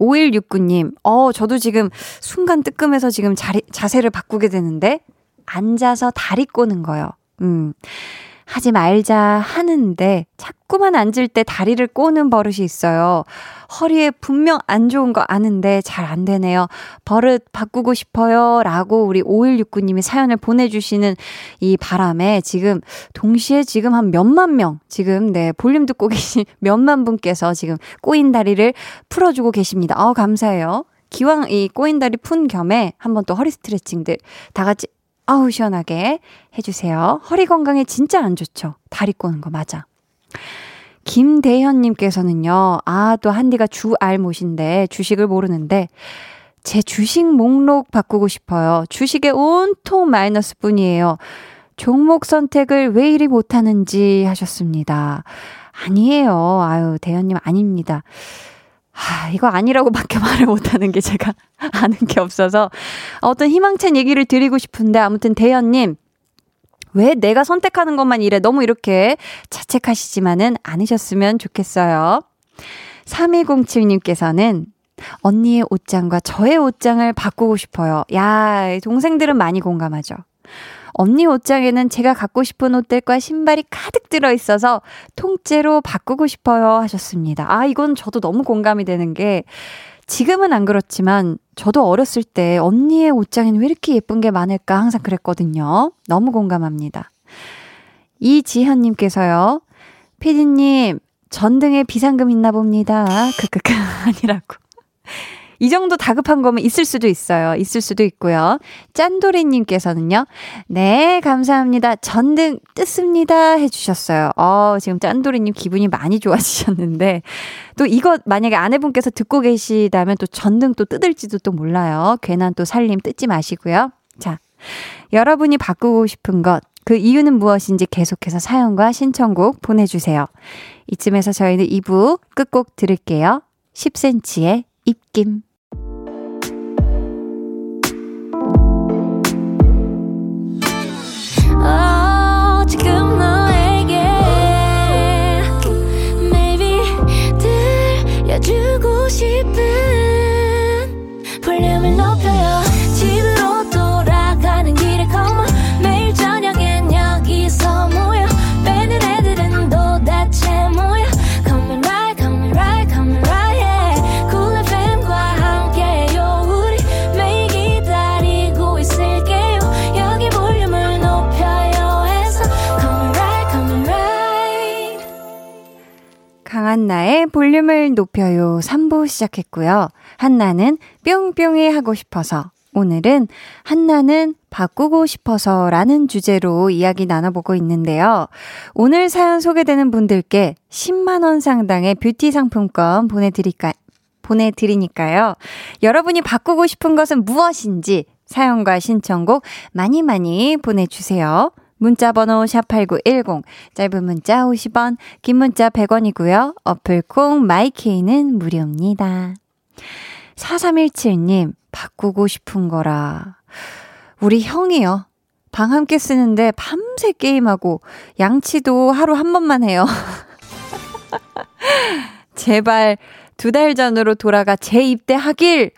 5169님, 어, 저도 지금 순간 뜨끔해서 지금 자리, 자세를 바꾸게 되는데, 앉아서 다리 꼬는 거요. 음. 하지 말자 하는데 자꾸만 앉을 때 다리를 꼬는 버릇이 있어요. 허리에 분명 안 좋은 거 아는데 잘 안 되네요. 버릇 바꾸고 싶어요. 라고 우리 5169님이 사연을 보내주시는 이 바람에 지금 동시에 지금 한 몇만 명, 지금 네, 볼륨 듣고 계신 몇만 분께서 지금 꼬인 다리를 풀어주고 계십니다. 어, 감사해요. 기왕 이 꼬인 다리 푼 겸에 한번 또 허리 스트레칭들 다 같이 아우, 시원하게 해주세요. 허리 건강에 진짜 안 좋죠. 다리 꼬는 거 맞아. 김대현님께서는요, 아, 또 한디가 주 알 못인데, 주식을 모르는데, 제 주식 목록 바꾸고 싶어요. 주식에 온통 마이너스 뿐이에요. 종목 선택을 왜 이리 못하는지 하셨습니다. 아니에요. 아유, 대현님 아닙니다. 하, 이거 아니라고밖에 말을 못하는 게 제가 아는 게 없어서 어떤 희망찬 얘기를 드리고 싶은데 아무튼 대현님 왜 내가 선택하는 것만 이래 너무 이렇게 자책하시지만은 않으셨으면 좋겠어요. 3207님께서는 언니의 옷장과 저의 옷장을 바꾸고 싶어요. 야, 동생들은 많이 공감하죠. 언니 옷장에는 제가 갖고 싶은 옷들과 신발이 가득 들어 있어서 통째로 바꾸고 싶어요 하셨습니다. 아, 이건 저도 너무 공감이 되는 게 지금은 안 그렇지만 저도 어렸을 때 언니의 옷장에는 왜 이렇게 예쁜 게 많을까 항상 그랬거든요. 너무 공감합니다. 이지현님께서요. 피디님, 전등에 비상금 있나 봅니다. 크크크 아니라고. 이 정도 다급한 거면 있을 수도 있어요. 있을 수도 있고요. 짠돌이님께서는요, 네, 감사합니다. 전등 뜯습니다. 해주셨어요. 어, 지금 짠돌이님 기분이 많이 좋아지셨는데, 또 이거 만약에 아내분께서 듣고 계시다면 또 전등 또 뜯을지도 또 몰라요. 괜한 또 살림 뜯지 마시고요. 자, 여러분이 바꾸고 싶은 것, 그 이유는 무엇인지 계속해서 사연과 신청곡 보내주세요. 이쯤에서 저희는 2부 끝곡 들을게요. 10cm의 입김. 강한나의 볼륨을 높여요 3부 시작했고요. 한나는 뿅뿅이 하고 싶어서 오늘은 한나는 바꾸고 싶어서 라는 주제로 이야기 나눠보고 있는데요. 오늘 사연 소개되는 분들께 10만원 상당의 뷰티 상품권 보내드릴까, 보내드리니까요. 여러분이 바꾸고 싶은 것은 무엇인지 사연과 신청곡 많이 많이 보내주세요. 문자 번호 샵8910, 짧은 문자 50원, 긴 문자 100원이고요. 어플 콩 마이케이는 무료입니다. 4317님, 바꾸고 싶은 거라. 우리 형이요. 방 함께 쓰는데 밤새 게임하고 양치도 하루 한 번만 해요. 제발 두 달 전으로 돌아가 재입대하길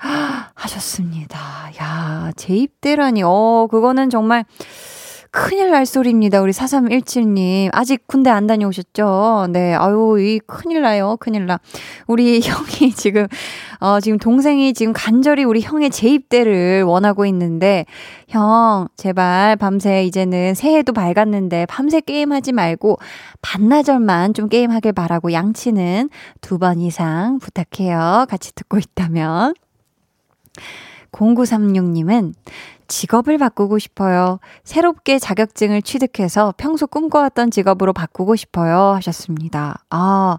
하셨습니다. 야, 재입대라니. 어, 그거는 정말 큰일 날 소리입니다. 우리 4317님. 아직 군대 안 다녀오셨죠? 네. 아유, 이 큰일 나요. 큰일 나. 우리 형이 지금, 어, 지금 동생이 지금 간절히 우리 형의 재입대를 원하고 있는데, 형, 제발 밤새 이제는 새해도 밝았는데 밤새 게임하지 말고 반나절만 좀 게임하길 바라고 양치는 두 번 이상 부탁해요. 같이 듣고 있다면. 0936님은 직업을 바꾸고 싶어요. 새롭게 자격증을 취득해서 평소 꿈꿔왔던 직업으로 바꾸고 싶어요. 하셨습니다. 아,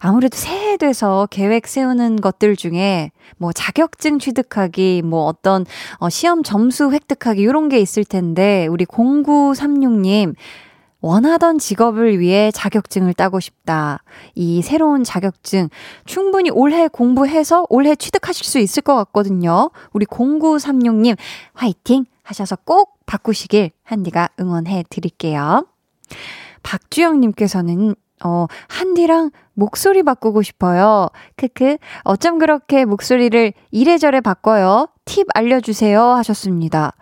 아무래도 새해 돼서 계획 세우는 것들 중에 뭐 자격증 취득하기, 뭐 어떤 어, 시험 점수 획득하기, 이런 게 있을 텐데, 우리 0936님, 원하던 직업을 위해 자격증을 따고 싶다. 이 새로운 자격증 충분히 올해 공부해서 올해 취득하실 수 있을 것 같거든요. 우리 0936님 화이팅 하셔서 꼭 바꾸시길 한디가 응원해 드릴게요. 박주영님께서는 어, 한디랑 목소리 바꾸고 싶어요. 크크. 어쩜 그렇게 목소리를 이래저래 바꿔요? 팁 알려주세요. 하셨습니다.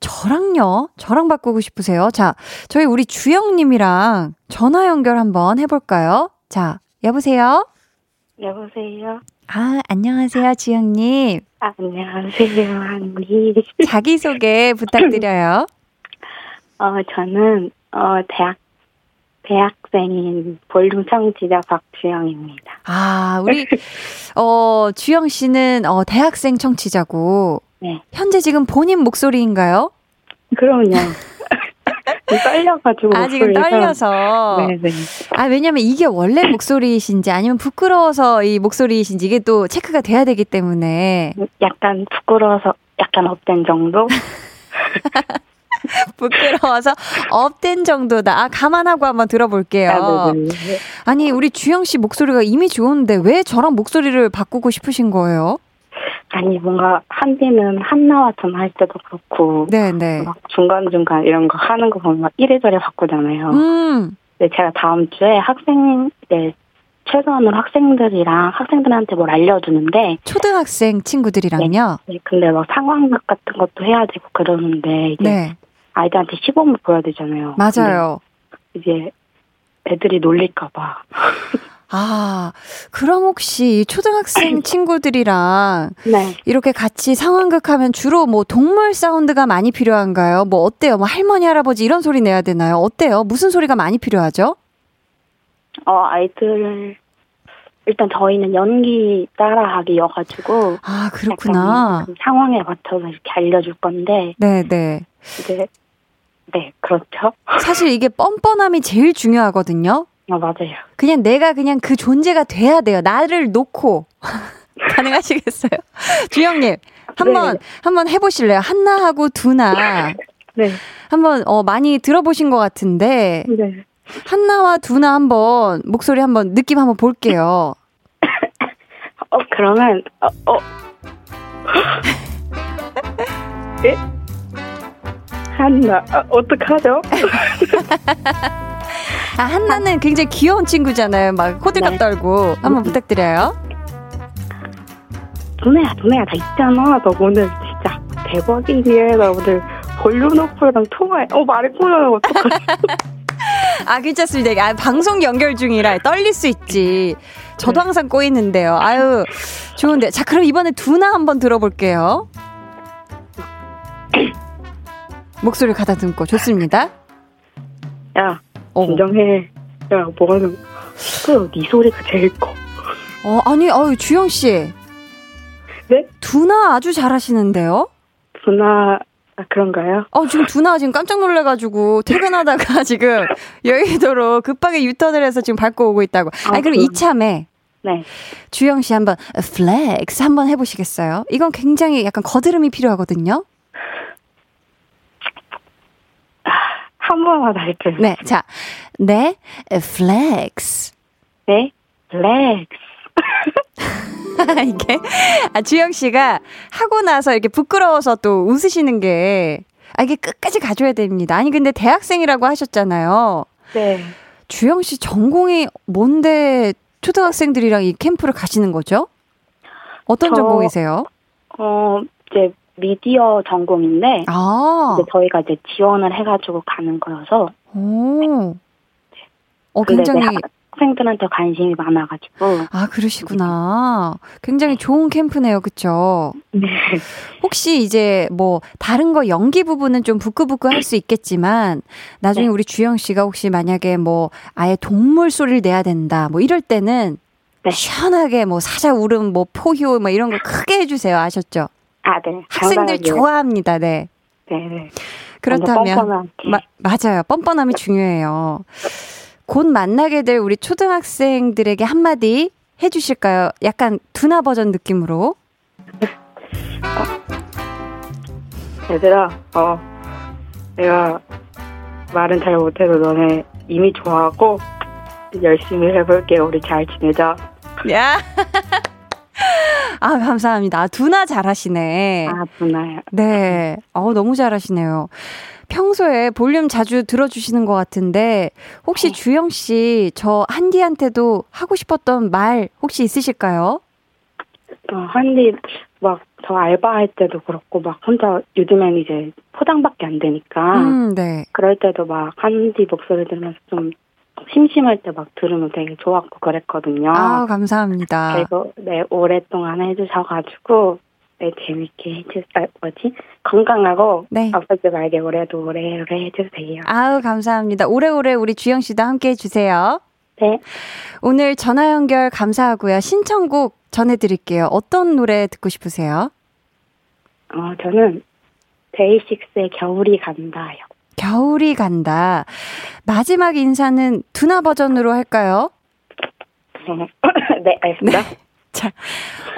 저랑요? 저랑 바꾸고 싶으세요? 자, 저희 우리 주영님이랑 전화 연결 한번 해볼까요? 자, 여보세요? 여보세요. 아, 안녕하세요, 주영님. 아, 안녕하세요, 한디. 자기소개 부탁드려요. 어, 저는, 어, 대학, 대학생인 볼륨 청취자 박주영입니다. 아, 우리, 어, 주영 씨는, 어, 대학생 청취자고, 네. 현재 지금 본인 목소리인가요? 그럼요. 떨려가지고. 아, 지금. 떨려서. 네네. 아, 왜냐면 이게 원래 목소리이신지 아니면 부끄러워서 이 목소리이신지 이게 또 체크가 돼야 되기 때문에. 약간 부끄러워서 약간 up된 정도? 부끄러워서 up된 정도다. 아, 감안하고 한번 들어볼게요. 아, 네네. 아니, 우리 주영 씨 목소리가 이미 좋은데 왜 저랑 목소리를 바꾸고 싶으신 거예요? 아니, 뭔가 한디는 한나와 전화할 때도 그렇고. 네네. 막 중간중간 이런 거 하는 거 보면 막 이래저래 바꾸잖아요. 음, 네, 제가 다음 주에 학생, 네, 최소한으로 학생들이랑 학생들한테 뭘 알려주는데, 초등학생 친구들이랑요. 네, 근데 막 상황극 같은 것도 해야 되고 그러는데, 이제 네, 아이들한테 시범을 보여야 되잖아요. 맞아요. 근데 이제 애들이 놀릴까봐. 아, 그럼 혹시 이 초등학생 친구들이랑 네. 이렇게 같이 상황극 하면 주로 뭐 동물 사운드가 많이 필요한가요? 뭐 어때요? 뭐 할머니, 할아버지 이런 소리 내야 되나요? 어때요? 무슨 소리가 많이 필요하죠? 어, 아이들, 일단 저희는 연기 따라하기여가지고 아, 그렇구나. 그 상황에 맞춰서 이렇게 알려줄 건데 네, 네. 이제 네 그렇죠. 사실 이게 뻔뻔함이 제일 중요하거든요. 아 맞아요. 그냥 내가 그냥 그 존재가 돼야 돼요. 나를 놓고. 가능하시겠어요? 주영님, 한번, 네. 한번 해보실래요? 한나하고 두나. 네. 한번, 어, 많이 들어보신 것 같은데, 네. 한나와 두나 한번, 목소리 한번, 느낌 한번 볼게요. 어 그러면 어, 어. 예? 한나 아, 어떡하죠? 아, 한나는 굉장히 귀여운 친구잖아요. 막 호들갑 네. 떨고. 한번 부탁드려요. 누나야 누나야 나 있잖아 너 오늘 진짜 대박이니 나 오늘 볼륨 오프랑 통화해 어 말했구나 어떡하지 아, 괜찮습니다. 아, 방송 연결 중이라 떨릴 수 있지. 저도 네. 항상 꼬이는데요. 아유, 좋은데. 자, 그럼 이번에 두나 한번 들어볼게요. 목소리 가다듬고 좋습니다. 야 어, 진정해 야 뭐하는 그네 소리가 제일 커 어, 아니, 어유 주영 씨. 네? 두나 아주 잘하시는데요? 누나 아, 그런가요? 어, 지금 두나 지금 깜짝 놀래가지고 퇴근하다가 지금 여의도로 급하게 유턴을 해서 지금 밟고 오고 있다고. 아니, 그럼 그럼. 이참에 네 주영 씨 한번 flex 한번 해보시겠어요? 이건 굉장히 약간 거드름이 필요하거든요. 한 번만 할게요 네, 자, 네, flex. 네 렉스 이게 아, 주영 씨가 하고 나서 이렇게 부끄러워서 또 웃으시는 게 아, 이게 끝까지 가줘야 됩니다. 아니 근데 대학생이라고 하셨잖아요. 네 주영 씨 전공이 뭔데 초등학생들이랑 이 캠프를 가시는 거죠? 어떤 저- 전공이세요? 어, 이제 미디어 전공인데 아, 이제 저희가 이제 지원을 해가지고 가는 거여서 오, 어 굉장히 학생들한테 관심이 많아가지고 아 그러시구나. 굉장히 좋은 캠프네요, 그쵸? 네. 혹시 이제 뭐 다른 거 연기 부분은 좀 부끄부끄 할 수 있겠지만 나중에 네. 우리 주영 씨가 혹시 만약에 뭐 아예 동물 소리를 내야 된다 뭐 이럴 때는 네. 시원하게 뭐 사자 울음 뭐 포효 뭐 이런 거 크게 해주세요 아셨죠? 아, 네. 학생들 장난이에요. 좋아합니다. 네. 네, 네. 그렇다면. 마, 맞아요. 뻔뻔함이 중요해요. 곧 만나게 될 우리 초등학생들에게 한마디 해주실까요? 약간 두나 버전 느낌으로. 얘들아, 어, 내가 말은 잘 못해도 너네 이미 좋아하고 열심히 해볼게. 우리 잘 지내자. 야. 아, 감사합니다. 아, 두나 잘하시네. 아, 누나야. 네. 어, 너무 잘하시네요. 평소에 볼륨 자주 들어주시는 것 같은데, 혹시 네. 주영 씨, 저 한디한테도 하고 싶었던 말 혹시 있으실까요? 어, 한디, 막, 저 알바할 때도 그렇고, 막, 혼자, 요즘엔 이제 포장밖에 안 되니까, 음, 네. 그럴 때도 막, 한디 목소리 들으면서 좀, 심심할 때 막 들으면 되게 좋았고 그랬거든요. 아, 감사합니다. 그리고, 네, 오랫동안 해주셔가지고, 네, 재밌게 해주, 아, 뭐지? 건강하고, 네. 아프지 말게 올해도 오래 오래 해주세요. 아우, 감사합니다. 오래오래 우리 주영 씨도 함께 해주세요. 네. 오늘 전화 연결 감사하고요. 신청곡 전해드릴게요. 어떤 노래 듣고 싶으세요? 어, 저는, 데이식스의 겨울이 간다요. 겨울이 간다. 마지막 인사는 두나 버전으로 할까요? 어, 네, 알겠습니다. 자,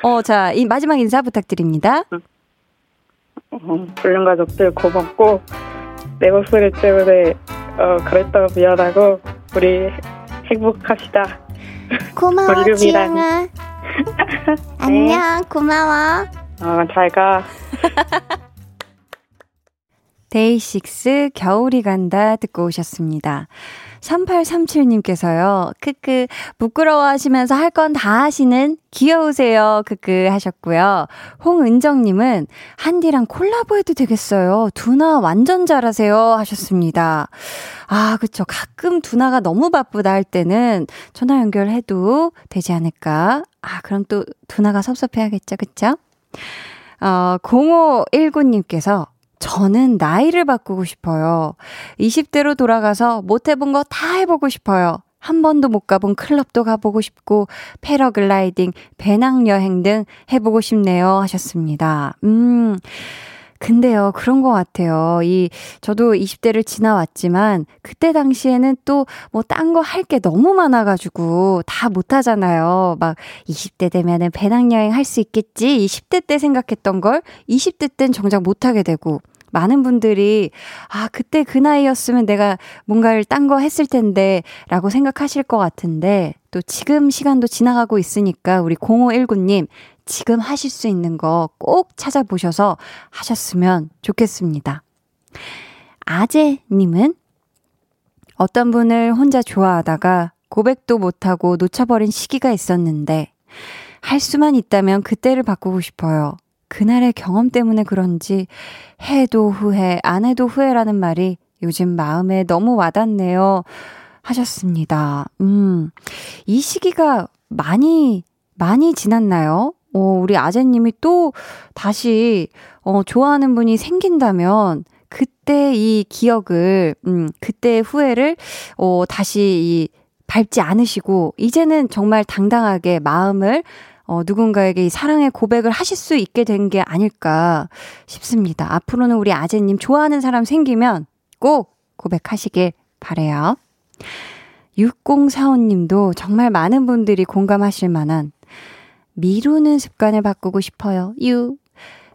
어, 자, 이 마지막 인사 부탁드립니다. 어, 불륜 가족들 고맙고 내 목소리 때문에 어, 그랬다고 미안하고 우리 행복합시다. 고마워. 지영아 안녕 고마워 어, 잘 가. 데이식스 겨울이 간다 듣고 오셨습니다. 3837님께서요, 크크, 부끄러워 하시면서 할 건 다 하시는 귀여우세요, 크크 하셨고요. 홍은정님은 한디랑 콜라보 해도 되겠어요. 두나 완전 잘하세요 하셨습니다. 아, 그쵸. 가끔 두나가 너무 바쁘다 할 때는 전화 연결해도 되지 않을까? 아, 그럼 또 두나가 섭섭해하겠죠, 그쵸? 어, 0519님께서 저는 나이를 바꾸고 싶어요. 20대로 돌아가서 못 해본 거 다 해보고 싶어요. 한 번도 못 가본 클럽도 가보고 싶고, 패러글라이딩, 배낭여행 등 해보고 싶네요. 하셨습니다. 음. 근데요, 그런 것 같아요. 이, 저도 20대를 지나왔지만, 그때 당시에는 또, 뭐, 딴 거 할 게 너무 많아가지고, 다 못하잖아요. 막, 20대 되면은 배낭여행 할 수 있겠지? 20대 때 생각했던 걸, 20대 땐 정작 못하게 되고, 많은 분들이, 아, 그때 그 나이였으면 내가 뭔가를 딴 거 했을 텐데, 라고 생각하실 것 같은데, 또 지금 시간도 지나가고 있으니까, 우리 0519님, 지금 하실 수 있는 거 꼭 찾아보셔서 하셨으면 좋겠습니다. 아재님은 어떤 분을 혼자 좋아하다가 고백도 못하고 놓쳐버린 시기가 있었는데 할 수만 있다면 그때를 바꾸고 싶어요. 그날의 경험 때문에 그런지 해도 후회, 안 해도 후회라는 말이 요즘 마음에 너무 와닿네요. 하셨습니다. 음, 이 시기가 많이, 많이 지났나요? 어, 우리 아재님이 또 다시, 어, 좋아하는 분이 생긴다면, 그때 이 기억을, 음, 그때의 후회를, 어, 다시 이, 밟지 않으시고, 이제는 정말 당당하게 마음을, 어, 누군가에게 이 사랑의 고백을 하실 수 있게 된 게 아닐까 싶습니다. 앞으로는 우리 아재님 좋아하는 사람 생기면 꼭 고백하시길 바래요. 6045님도 정말 많은 분들이 공감하실 만한 미루는 습관을 바꾸고 싶어요. 유.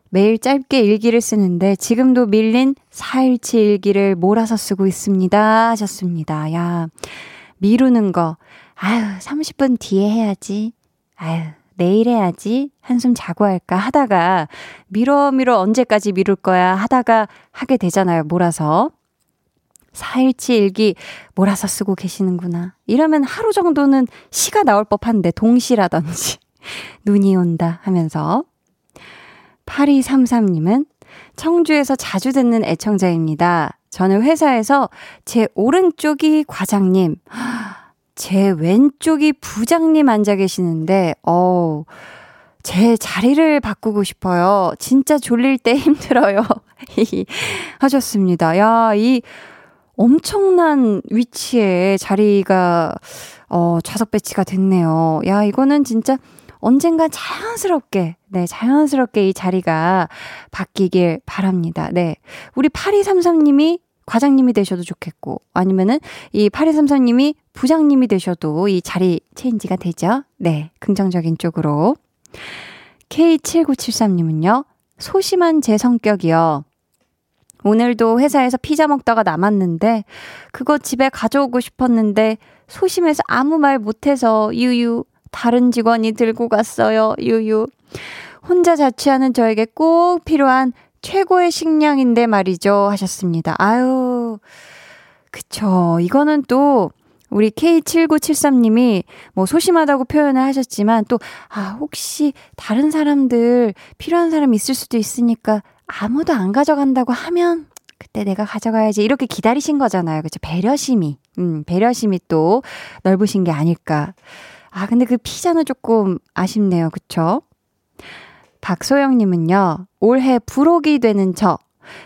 매일 짧게 일기를 쓰는데 지금도 밀린 4일치 일기를 몰아서 쓰고 있습니다. 하셨습니다. 야, 미루는 거. 아유, 30분 뒤에 해야지. 아유, 내일 해야지. 한숨 자고 할까 하다가 미뤄 미뤄 언제까지 미룰 거야 하다가 하게 되잖아요. 몰아서. 4일치 일기 몰아서 쓰고 계시는구나. 이러면 하루 정도는 시가 나올 법한데 동시라든지. 눈이 온다 하면서 8233님은 청주에서 자주 듣는 애청자입니다. 저는 회사에서 제 오른쪽이 과장님, 제 왼쪽이 부장님 앉아 계시는데, 어, 제 자리를 바꾸고 싶어요. 진짜 졸릴 때 힘들어요. 하셨습니다. 야, 이 엄청난 위치에 자리가, 어, 좌석 배치가 됐네요. 야, 이거는 진짜 언젠간 자연스럽게, 네, 자연스럽게 이 자리가 바뀌길 바랍니다. 네. 우리 8233님이 과장님이 되셔도 좋겠고, 아니면은 이 8233님이 부장님이 되셔도 이 자리 체인지가 되죠? 네. 긍정적인 쪽으로. K7973님은요, 소심한 제 성격이요. 오늘도 회사에서 피자 먹다가 남았는데, 그거 집에 가져오고 싶었는데, 소심해서 아무 말 못해서, 유유, 다른 직원이 들고 갔어요. 유유. 혼자 자취하는 저에게 꼭 필요한 최고의 식량인데 말이죠. 하셨습니다. 아유. 그쵸. 이거는 또 우리 K7973님이 뭐 소심하다고 표현을 하셨지만 또, 아, 혹시 다른 사람들 필요한 사람 있을 수도 있으니까 아무도 안 가져간다고 하면 그때 내가 가져가야지. 이렇게 기다리신 거잖아요. 그쵸. 배려심이. 음, 배려심이 또 넓으신 게 아닐까. 아, 근데 그 피자는 조금 아쉽네요. 그쵸? 박소영 님은요, 올해 부록이 되는 저,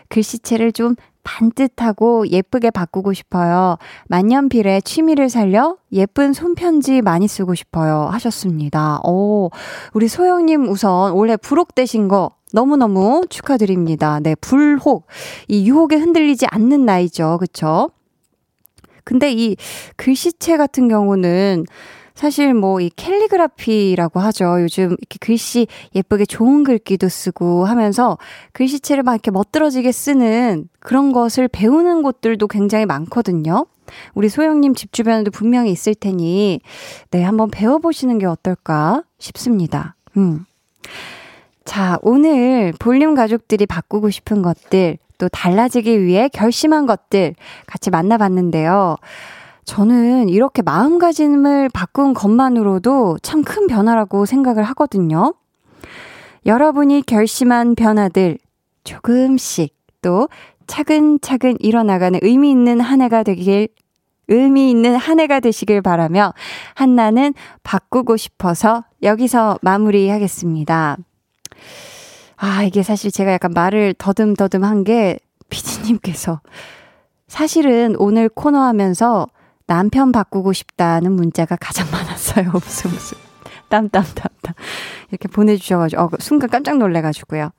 글씨체를 좀 반듯하고 예쁘게 바꾸고 싶어요. 만년필에 취미를 살려 예쁜 손편지 많이 쓰고 싶어요. 하셨습니다. 오, 우리 소영님 우선 올해 부록되신 거 너무너무 축하드립니다. 네, 불혹. 이 유혹에 흔들리지 않는 나이죠. 그쵸? 근데 이 글씨체 같은 경우는 사실 뭐 이 캘리그라피라고 하죠. 요즘 이렇게 글씨 예쁘게 좋은 글귀도 쓰고 하면서 글씨체를 막 이렇게 멋들어지게 쓰는 그런 것을 배우는 곳들도 굉장히 많거든요. 우리 소영님 집 주변에도 분명히 있을 테니, 네, 한번 배워보시는 게 어떨까 싶습니다. 음. 자, 오늘 볼륨 가족들이 바꾸고 싶은 것들, 또 달라지기 위해 결심한 것들 같이 만나봤는데요. 저는 이렇게 마음가짐을 바꾼 것만으로도 참 큰 변화라고 생각을 하거든요. 여러분이 결심한 변화들 조금씩 또 차근차근 일어나가는 의미 있는 한 해가 되길 의미 있는 한 해가 되시길 바라며 한나는 바꾸고 싶어서 여기서 마무리하겠습니다. 아, 이게 사실 제가 약간 말을 더듬더듬 한 게 피디님께서 사실은 오늘 코너 하면서 남편 바꾸고 싶다는 문자가 가장 많았어요. 무슨 무슨. 땀땀땀땀. 이렇게 보내주셔가지고, 어, 순간 깜짝 놀래가지고요.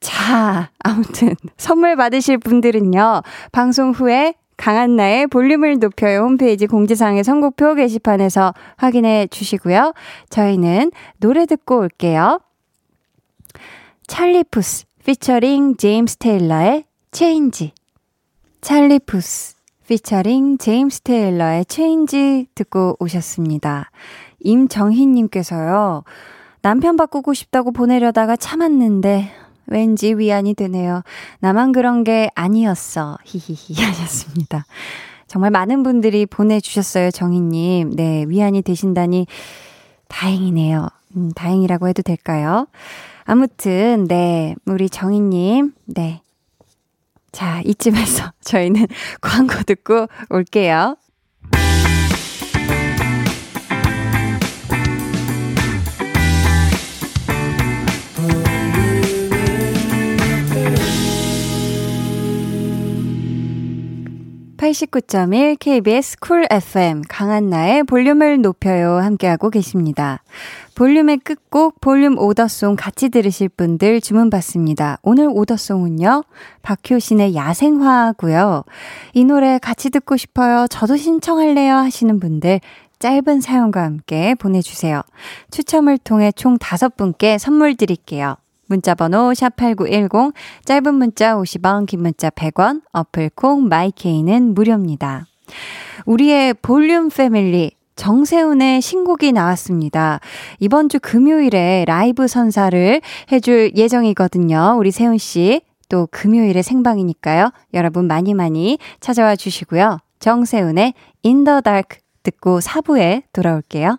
자, 아무튼 선물 받으실 분들은요. 방송 후에 강한나의 볼륨을 높여요 홈페이지 공지사항의 선곡표 게시판에서 확인해 주시고요. 저희는 노래 듣고 올게요. 찰리 푸스 피처링 제임스 테일러의 Change 찰리 푸스 피처링 제임스 테일러의 Change 듣고 오셨습니다. 임정희님께서요. 남편 바꾸고 싶다고 보내려다가 참았는데 왠지 위안이 되네요. 나만 그런 게 아니었어. 히히히 하셨습니다. 정말 많은 분들이 보내주셨어요, 정희님. 네, 위안이 되신다니 다행이네요. 음, 다행이라고 해도 될까요? 아무튼, 네, 우리 정희님, 네. 자, 이쯤에서 저희는 광고 듣고 올게요. 89.1 KBS 쿨 FM 강한나의 볼륨을 높여요 함께하고 계십니다. 볼륨의 끝곡 볼륨 오더송 같이 들으실 분들 주문 받습니다. 오늘 오더송은요. 박효신의 야생화고요. 이 노래 같이 듣고 싶어요. 저도 신청할래요 하시는 분들 짧은 사연과 함께 보내주세요. 추첨을 통해 총 5분께 선물 드릴게요. 문자번호 샵8910, 짧은 문자 50원, 긴 문자 100원, 어플콩, 마이케이는 무료입니다. 우리의 볼륨 패밀리, 정세훈의 신곡이 나왔습니다. 이번 주 금요일에 라이브 선사를 해줄 예정이거든요. 우리 세훈 씨. 또 금요일에 생방이니까요. 여러분 많이 많이 찾아와 주시고요. 정세훈의 In the Dark 듣고 4부에 돌아올게요.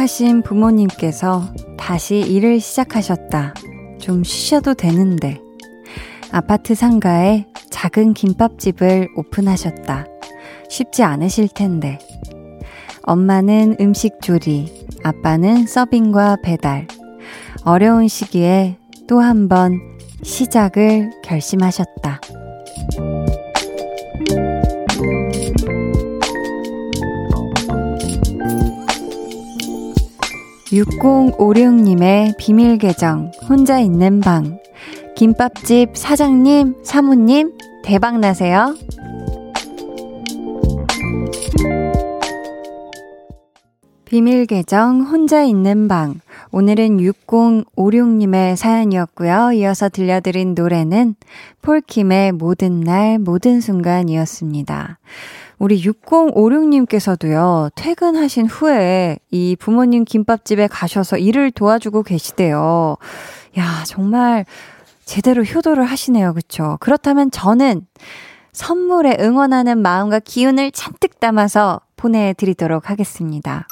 퇴직하신 부모님께서 다시 일을 시작하셨다. 좀 쉬셔도 되는데. 아파트 상가에 작은 김밥집을 오픈하셨다. 쉽지 않으실 텐데. 엄마는 음식 조리, 아빠는 서빙과 배달. 어려운 시기에 또 한 번 시작을 결심하셨다. 6056님의 비밀 계정, 혼자 있는 방. 김밥집 사장님, 사모님, 대박나세요. 비밀 계정, 혼자 있는 방. 오늘은 6056님의 사연이었고요. 이어서 들려드린 노래는 폴킴의 모든 날, 모든 순간이었습니다. 우리 6056님께서도요, 퇴근하신 후에 이 부모님 김밥집에 가셔서 일을 도와주고 계시대요. 야, 정말 제대로 효도를 하시네요. 그쵸? 그렇다면 저는 선물에 응원하는 마음과 기운을 잔뜩 담아서 보내드리도록 하겠습니다.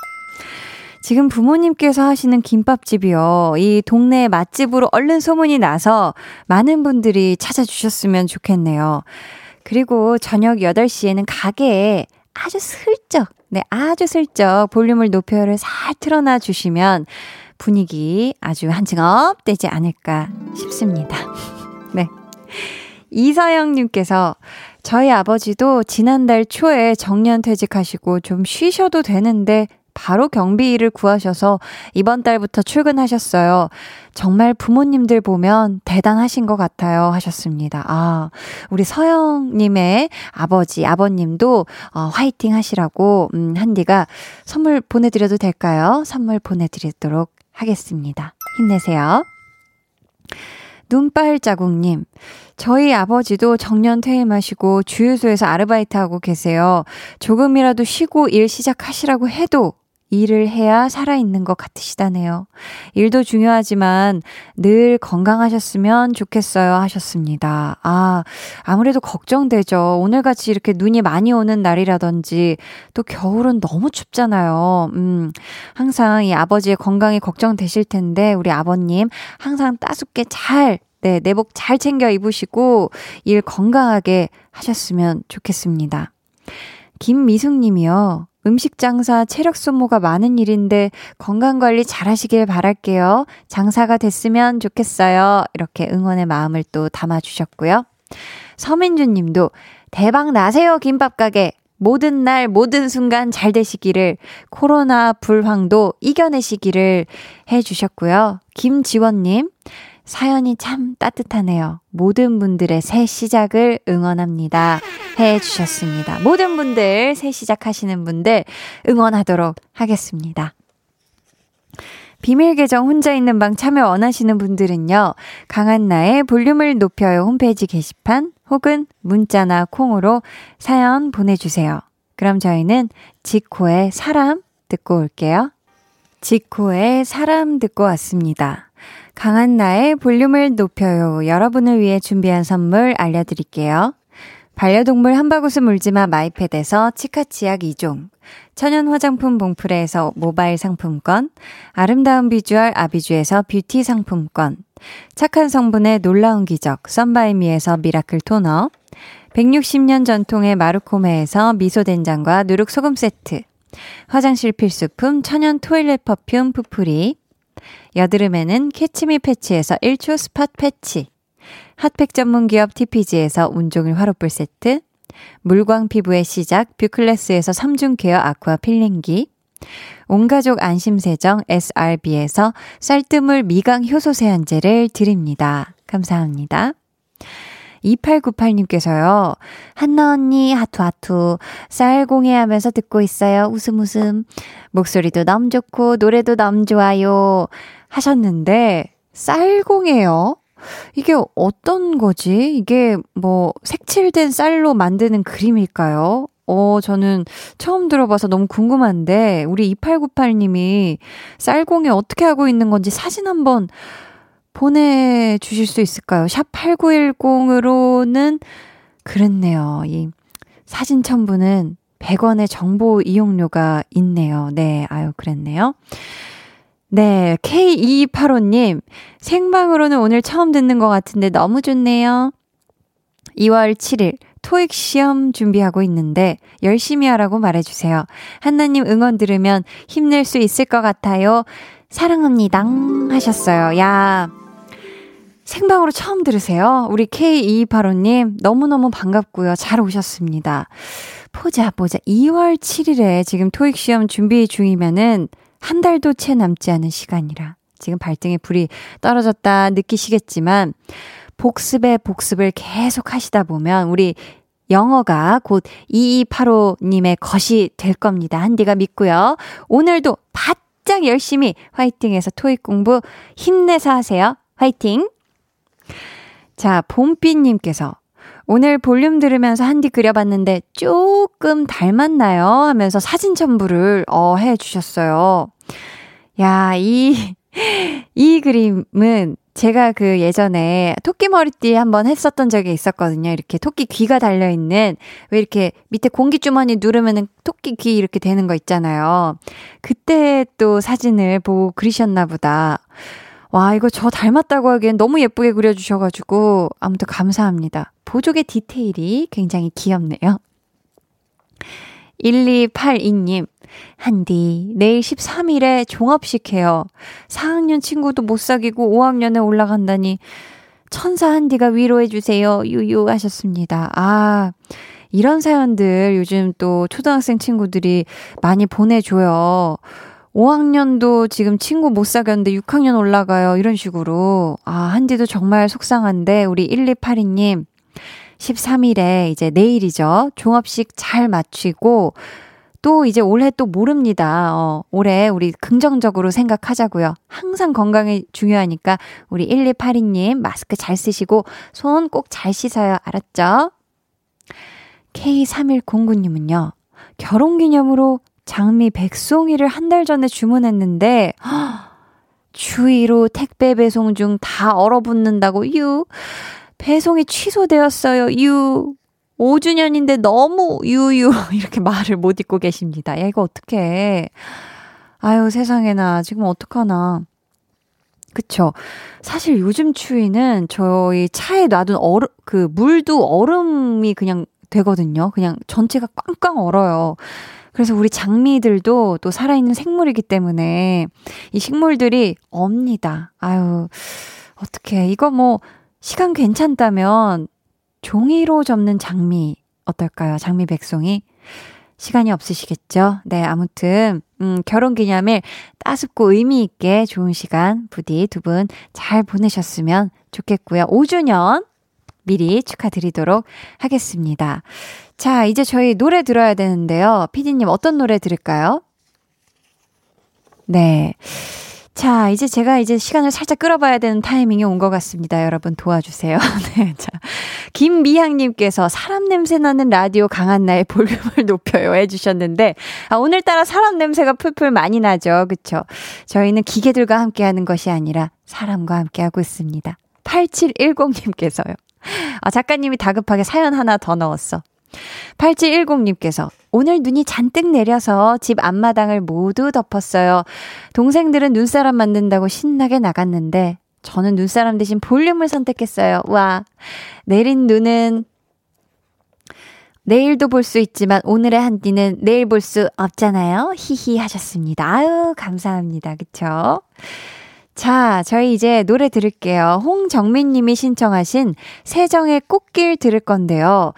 지금 부모님께서 하시는 김밥집이요. 이 동네 맛집으로 얼른 소문이 나서 많은 분들이 찾아주셨으면 좋겠네요. 그리고 저녁 8시에는 가게에 아주 슬쩍, 네, 아주 슬쩍 볼륨을 높여를 살 틀어놔 주시면 분위기 아주 한층 up 되지 않을까 싶습니다. 네. 이서영님께서 저희 아버지도 지난달 초에 정년 퇴직하시고 좀 쉬셔도 되는데 바로 경비 일을 구하셔서 이번 달부터 출근하셨어요. 정말 부모님들 보면 대단하신 것 같아요. 하셨습니다. 아, 우리 서영님의 아버지, 아버님도 어, 화이팅 하시라고, 음, 한디가 선물 보내드려도 될까요? 선물 보내드리도록 하겠습니다. 힘내세요. 눈발 자국님, 저희 아버지도 정년 퇴임하시고 주유소에서 아르바이트하고 계세요. 조금이라도 쉬고 일 시작하시라고 해도 일을 해야 살아있는 것 같으시다네요. 일도 중요하지만 늘 건강하셨으면 좋겠어요 하셨습니다. 아, 아무래도 걱정되죠. 오늘같이 이렇게 눈이 많이 오는 날이라든지 또 겨울은 너무 춥잖아요. 음, 항상 이 아버지의 건강이 걱정되실 텐데 우리 아버님 항상 따숩게 잘 네, 내복 잘 챙겨 입으시고 일 건강하게 하셨으면 좋겠습니다. 김미숙 님이요. 음식 장사 체력 소모가 많은 일인데 건강 관리 잘 하시길 바랄게요. 장사가 됐으면 좋겠어요. 이렇게 응원의 마음을 또 담아 주셨고요. 서민주 님도 대박 나세요, 김밥 가게. 모든 날, 모든 순간 잘 되시기를, 코로나 불황도 이겨내시기를 해 주셨고요. 김지원 님, 사연이 참 따뜻하네요. 모든 분들의 새 시작을 응원합니다. 해 주셨습니다. 모든 분들 새 시작하시는 분들 응원하도록 하겠습니다. 비밀 계정 혼자 있는 방 참여 원하시는 분들은요. 강한나의 볼륨을 높여요 홈페이지 게시판 혹은 문자나 콩으로 사연 보내주세요. 그럼 저희는 지코의 사람 듣고 올게요. 지코의 사람 듣고 왔습니다. 강한 나의 볼륨을 높여요. 여러분을 위해 준비한 선물 알려드릴게요. 반려동물 한바구스 물지마 마이패드에서 치카치약 2종, 천연 화장품 봉프레에서 모바일 상품권, 아름다운 비주얼 아비주에서 뷰티 상품권, 착한 성분의 놀라운 기적 썬바이미에서 미라클 토너, 160년 전통의 마르코메에서 미소된장과 누룩소금 세트, 화장실 필수품 천연 토일렛 퍼퓸 푸풀이, 여드름에는 캐치미 패치에서 1초 스팟 패치, 핫팩 전문 기업 TPG에서 온종일 화롯불 세트, 물광 피부의 시작 뷰클래스에서 3중 케어 아쿠아 필링기, 온가족 안심세정 SRB에서 쌀뜨물 미강 효소 세안제를 드립니다. 감사합니다. 2898님께서요. 한나 언니 하투 하투 쌀 공예 하면서 듣고 있어요. 웃음 웃음. 목소리도 너무 좋고 노래도 너무 좋아요. 하셨는데 쌀 공예요? 이게 어떤 거지? 이게 뭐 색칠된 쌀로 만드는 그림일까요? 어, 저는 처음 들어봐서 너무 궁금한데, 우리 2898님이 쌀공예 어떻게 하고 있는 건지 사진 한번 보내주실 수 있을까요? 샵 8910으로는 그렇네요. 이 사진 첨부는 100원의 정보 이용료가 있네요. 네, 아유, 그랬네요. 네, K2285님, 생방으로는 오늘 처음 듣는 것 같은데 너무 좋네요. 2월 7일, 토익 시험 준비하고 있는데 열심히 하라고 말해주세요. 한나님 응원 들으면 힘낼 수 있을 것 같아요. 사랑합니다. 하셨어요. 야, 생방으로 처음 들으세요. 우리 K2285님, 너무너무 반갑고요. 잘 오셨습니다. 보자, 보자. 2월 7일에 지금 토익 시험 준비 중이면은 한 달도 채 남지 않은 시간이라 지금 발등에 불이 떨어졌다 느끼시겠지만 복습에 복습을 계속 하시다 보면 우리 영어가 곧 2285님의 것이 될 겁니다. 한디가 믿고요. 오늘도 바짝 열심히 화이팅해서 토익 공부 힘내서 하세요. 화이팅! 자, 봄비님께서 오늘 볼륨 들으면서 한디 그려봤는데 조금 닮았나요? 하면서 사진 첨부를 어, 해 주셨어요. 야, 이, 이 그림은 제가 그 예전에 토끼 머리띠 한번 했었던 적이 있었거든요. 이렇게 토끼 귀가 달려있는, 왜 이렇게 밑에 공기주머니 누르면은 토끼 귀 이렇게 되는 거 있잖아요. 그때 또 사진을 보고 그리셨나 보다. 와, 이거 저 닮았다고 하기엔 너무 예쁘게 그려주셔가지고, 아무튼 감사합니다. 보조개 디테일이 굉장히 귀엽네요. 1282님, 한디, 내일 13일에 종업식 해요. 4학년 친구도 못 사귀고 5학년에 올라간다니, 천사 한디가 위로해주세요. 유유 하셨습니다. 아, 이런 사연들 요즘 또 초등학생 친구들이 많이 보내줘요. 5학년도 지금 친구 못 사귀었는데 6학년 올라가요. 이런 식으로. 아, 한디도 정말 속상한데, 우리 1282님, 13일에 이제 내일이죠. 종업식 잘 마치고, 또 이제 올해 또 모릅니다. 어, 올해 우리 긍정적으로 생각하자고요. 항상 건강이 중요하니까 우리 1282님 마스크 잘 쓰시고 손 꼭 잘 씻어요. 알았죠? K3109님은요. 결혼 기념으로 장미 백송이를 한 달 전에 주문했는데 추위로 택배 배송 중 다 얼어붙는다고 유 배송이 취소되었어요. 유 5주년인데 너무 유유 이렇게 말을 못 읽고 계십니다. 야 이거 어떡해. 아유 세상에나 지금 어떡하나. 그쵸. 사실 요즘 추위는 저희 차에 놔둔 얼음, 그 물도 얼음이 그냥 되거든요. 그냥 전체가 꽝꽝 얼어요. 그래서 우리 장미들도 또 살아있는 생물이기 때문에 이 식물들이 없니다. 아유, 어떡해. 이거 뭐, 시간 괜찮다면 종이로 접는 장미 어떨까요? 장미 백송이? 시간이 없으시겠죠? 네, 아무튼, 음, 결혼 기념일 따숩고 의미 있게 좋은 시간 부디 두 분 잘 보내셨으면 좋겠고요. 5주년 미리 축하드리도록 하겠습니다. 자, 이제 저희 노래 들어야 되는데요. 피디님 어떤 노래 들을까요? 네. 자, 이제 제가 이제 시간을 살짝 끌어봐야 되는 타이밍이 온 것 같습니다. 여러분 도와주세요. 네. 자. 김미향님께서 사람 냄새 나는 라디오 강한 나의 볼륨을 높여요 해주셨는데, 아, 오늘따라 사람 냄새가 풀풀 많이 나죠. 그쵸? 저희는 기계들과 함께 하는 것이 아니라 사람과 함께 하고 있습니다. 8710님께서요. 아, 작가님이 다급하게 사연 하나 더 넣었어. 8710님께서 오늘 눈이 잔뜩 내려서 집 앞마당을 모두 덮었어요. 동생들은 눈사람 만든다고 신나게 나갔는데 저는 눈사람 대신 볼륨을 선택했어요. 와. 내린 눈은 내일도 볼 수 있지만 오늘의 한디는 내일 볼 수 없잖아요. 히히 하셨습니다. 아유, 감사합니다. 그쵸? 자, 저희 이제 노래 들을게요. 홍정민 님이 신청하신 세정의 꽃길 들을 건데요.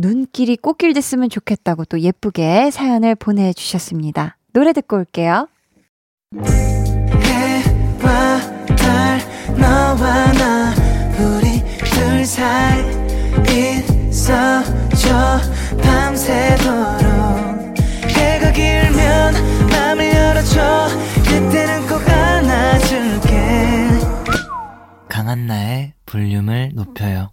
눈길이 꽃길 됐으면 좋겠다고 또 예쁘게 사연을 보내주셨습니다. 노래 듣고 올게요. 해와 달, 너와 나, 우리 둘 사이 있어줘, 밤새도록. 해가 길면 맘을 열어줘, 그때는 꼭 안아줄게. 강한나의 볼륨을 높여요.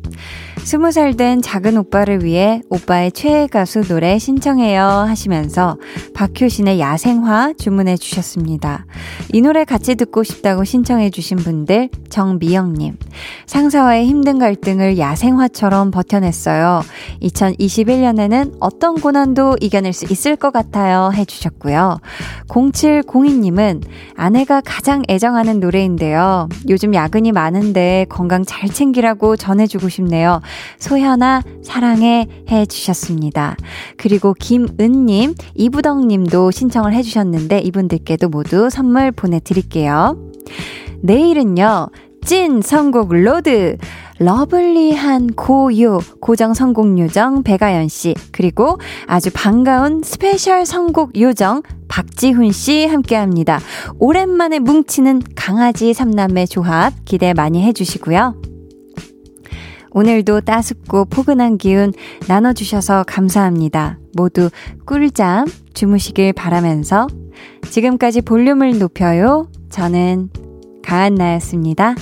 스무 살된 작은 오빠를 위해 오빠의 최애 가수 노래 신청해요 하시면서 박효신의 야생화 주문해 주셨습니다. 이 노래 같이 듣고 싶다고 신청해 주신 분들 정미영님 상사와의 힘든 갈등을 야생화처럼 버텨냈어요. 2021년에는 어떤 고난도 이겨낼 수 있을 것 같아요 해주셨고요. 0702님은 아내가 가장 애정하는 노래인데요. 요즘 야근이 많은데 건강 잘 챙기라고 전해주고 싶네요. 소현아, 사랑해 해 주셨습니다. 그리고 김은님, 이부덕님도 신청을 해 주셨는데 이분들께도 모두 선물 보내드릴게요. 내일은요, 찐 선곡 로드! 러블리한 고요, 고정 선곡 요정 배가연 씨, 그리고 아주 반가운 스페셜 선곡 요정 박지훈 씨 함께 합니다. 오랜만에 뭉치는 강아지 삼남매 조합 기대 많이 해주시고요. 오늘도 따숩고 포근한 기운 나눠주셔서 감사합니다. 모두 꿀잠 주무시길 바라면서 지금까지 볼륨을 높여요. 저는 가한나였습니다.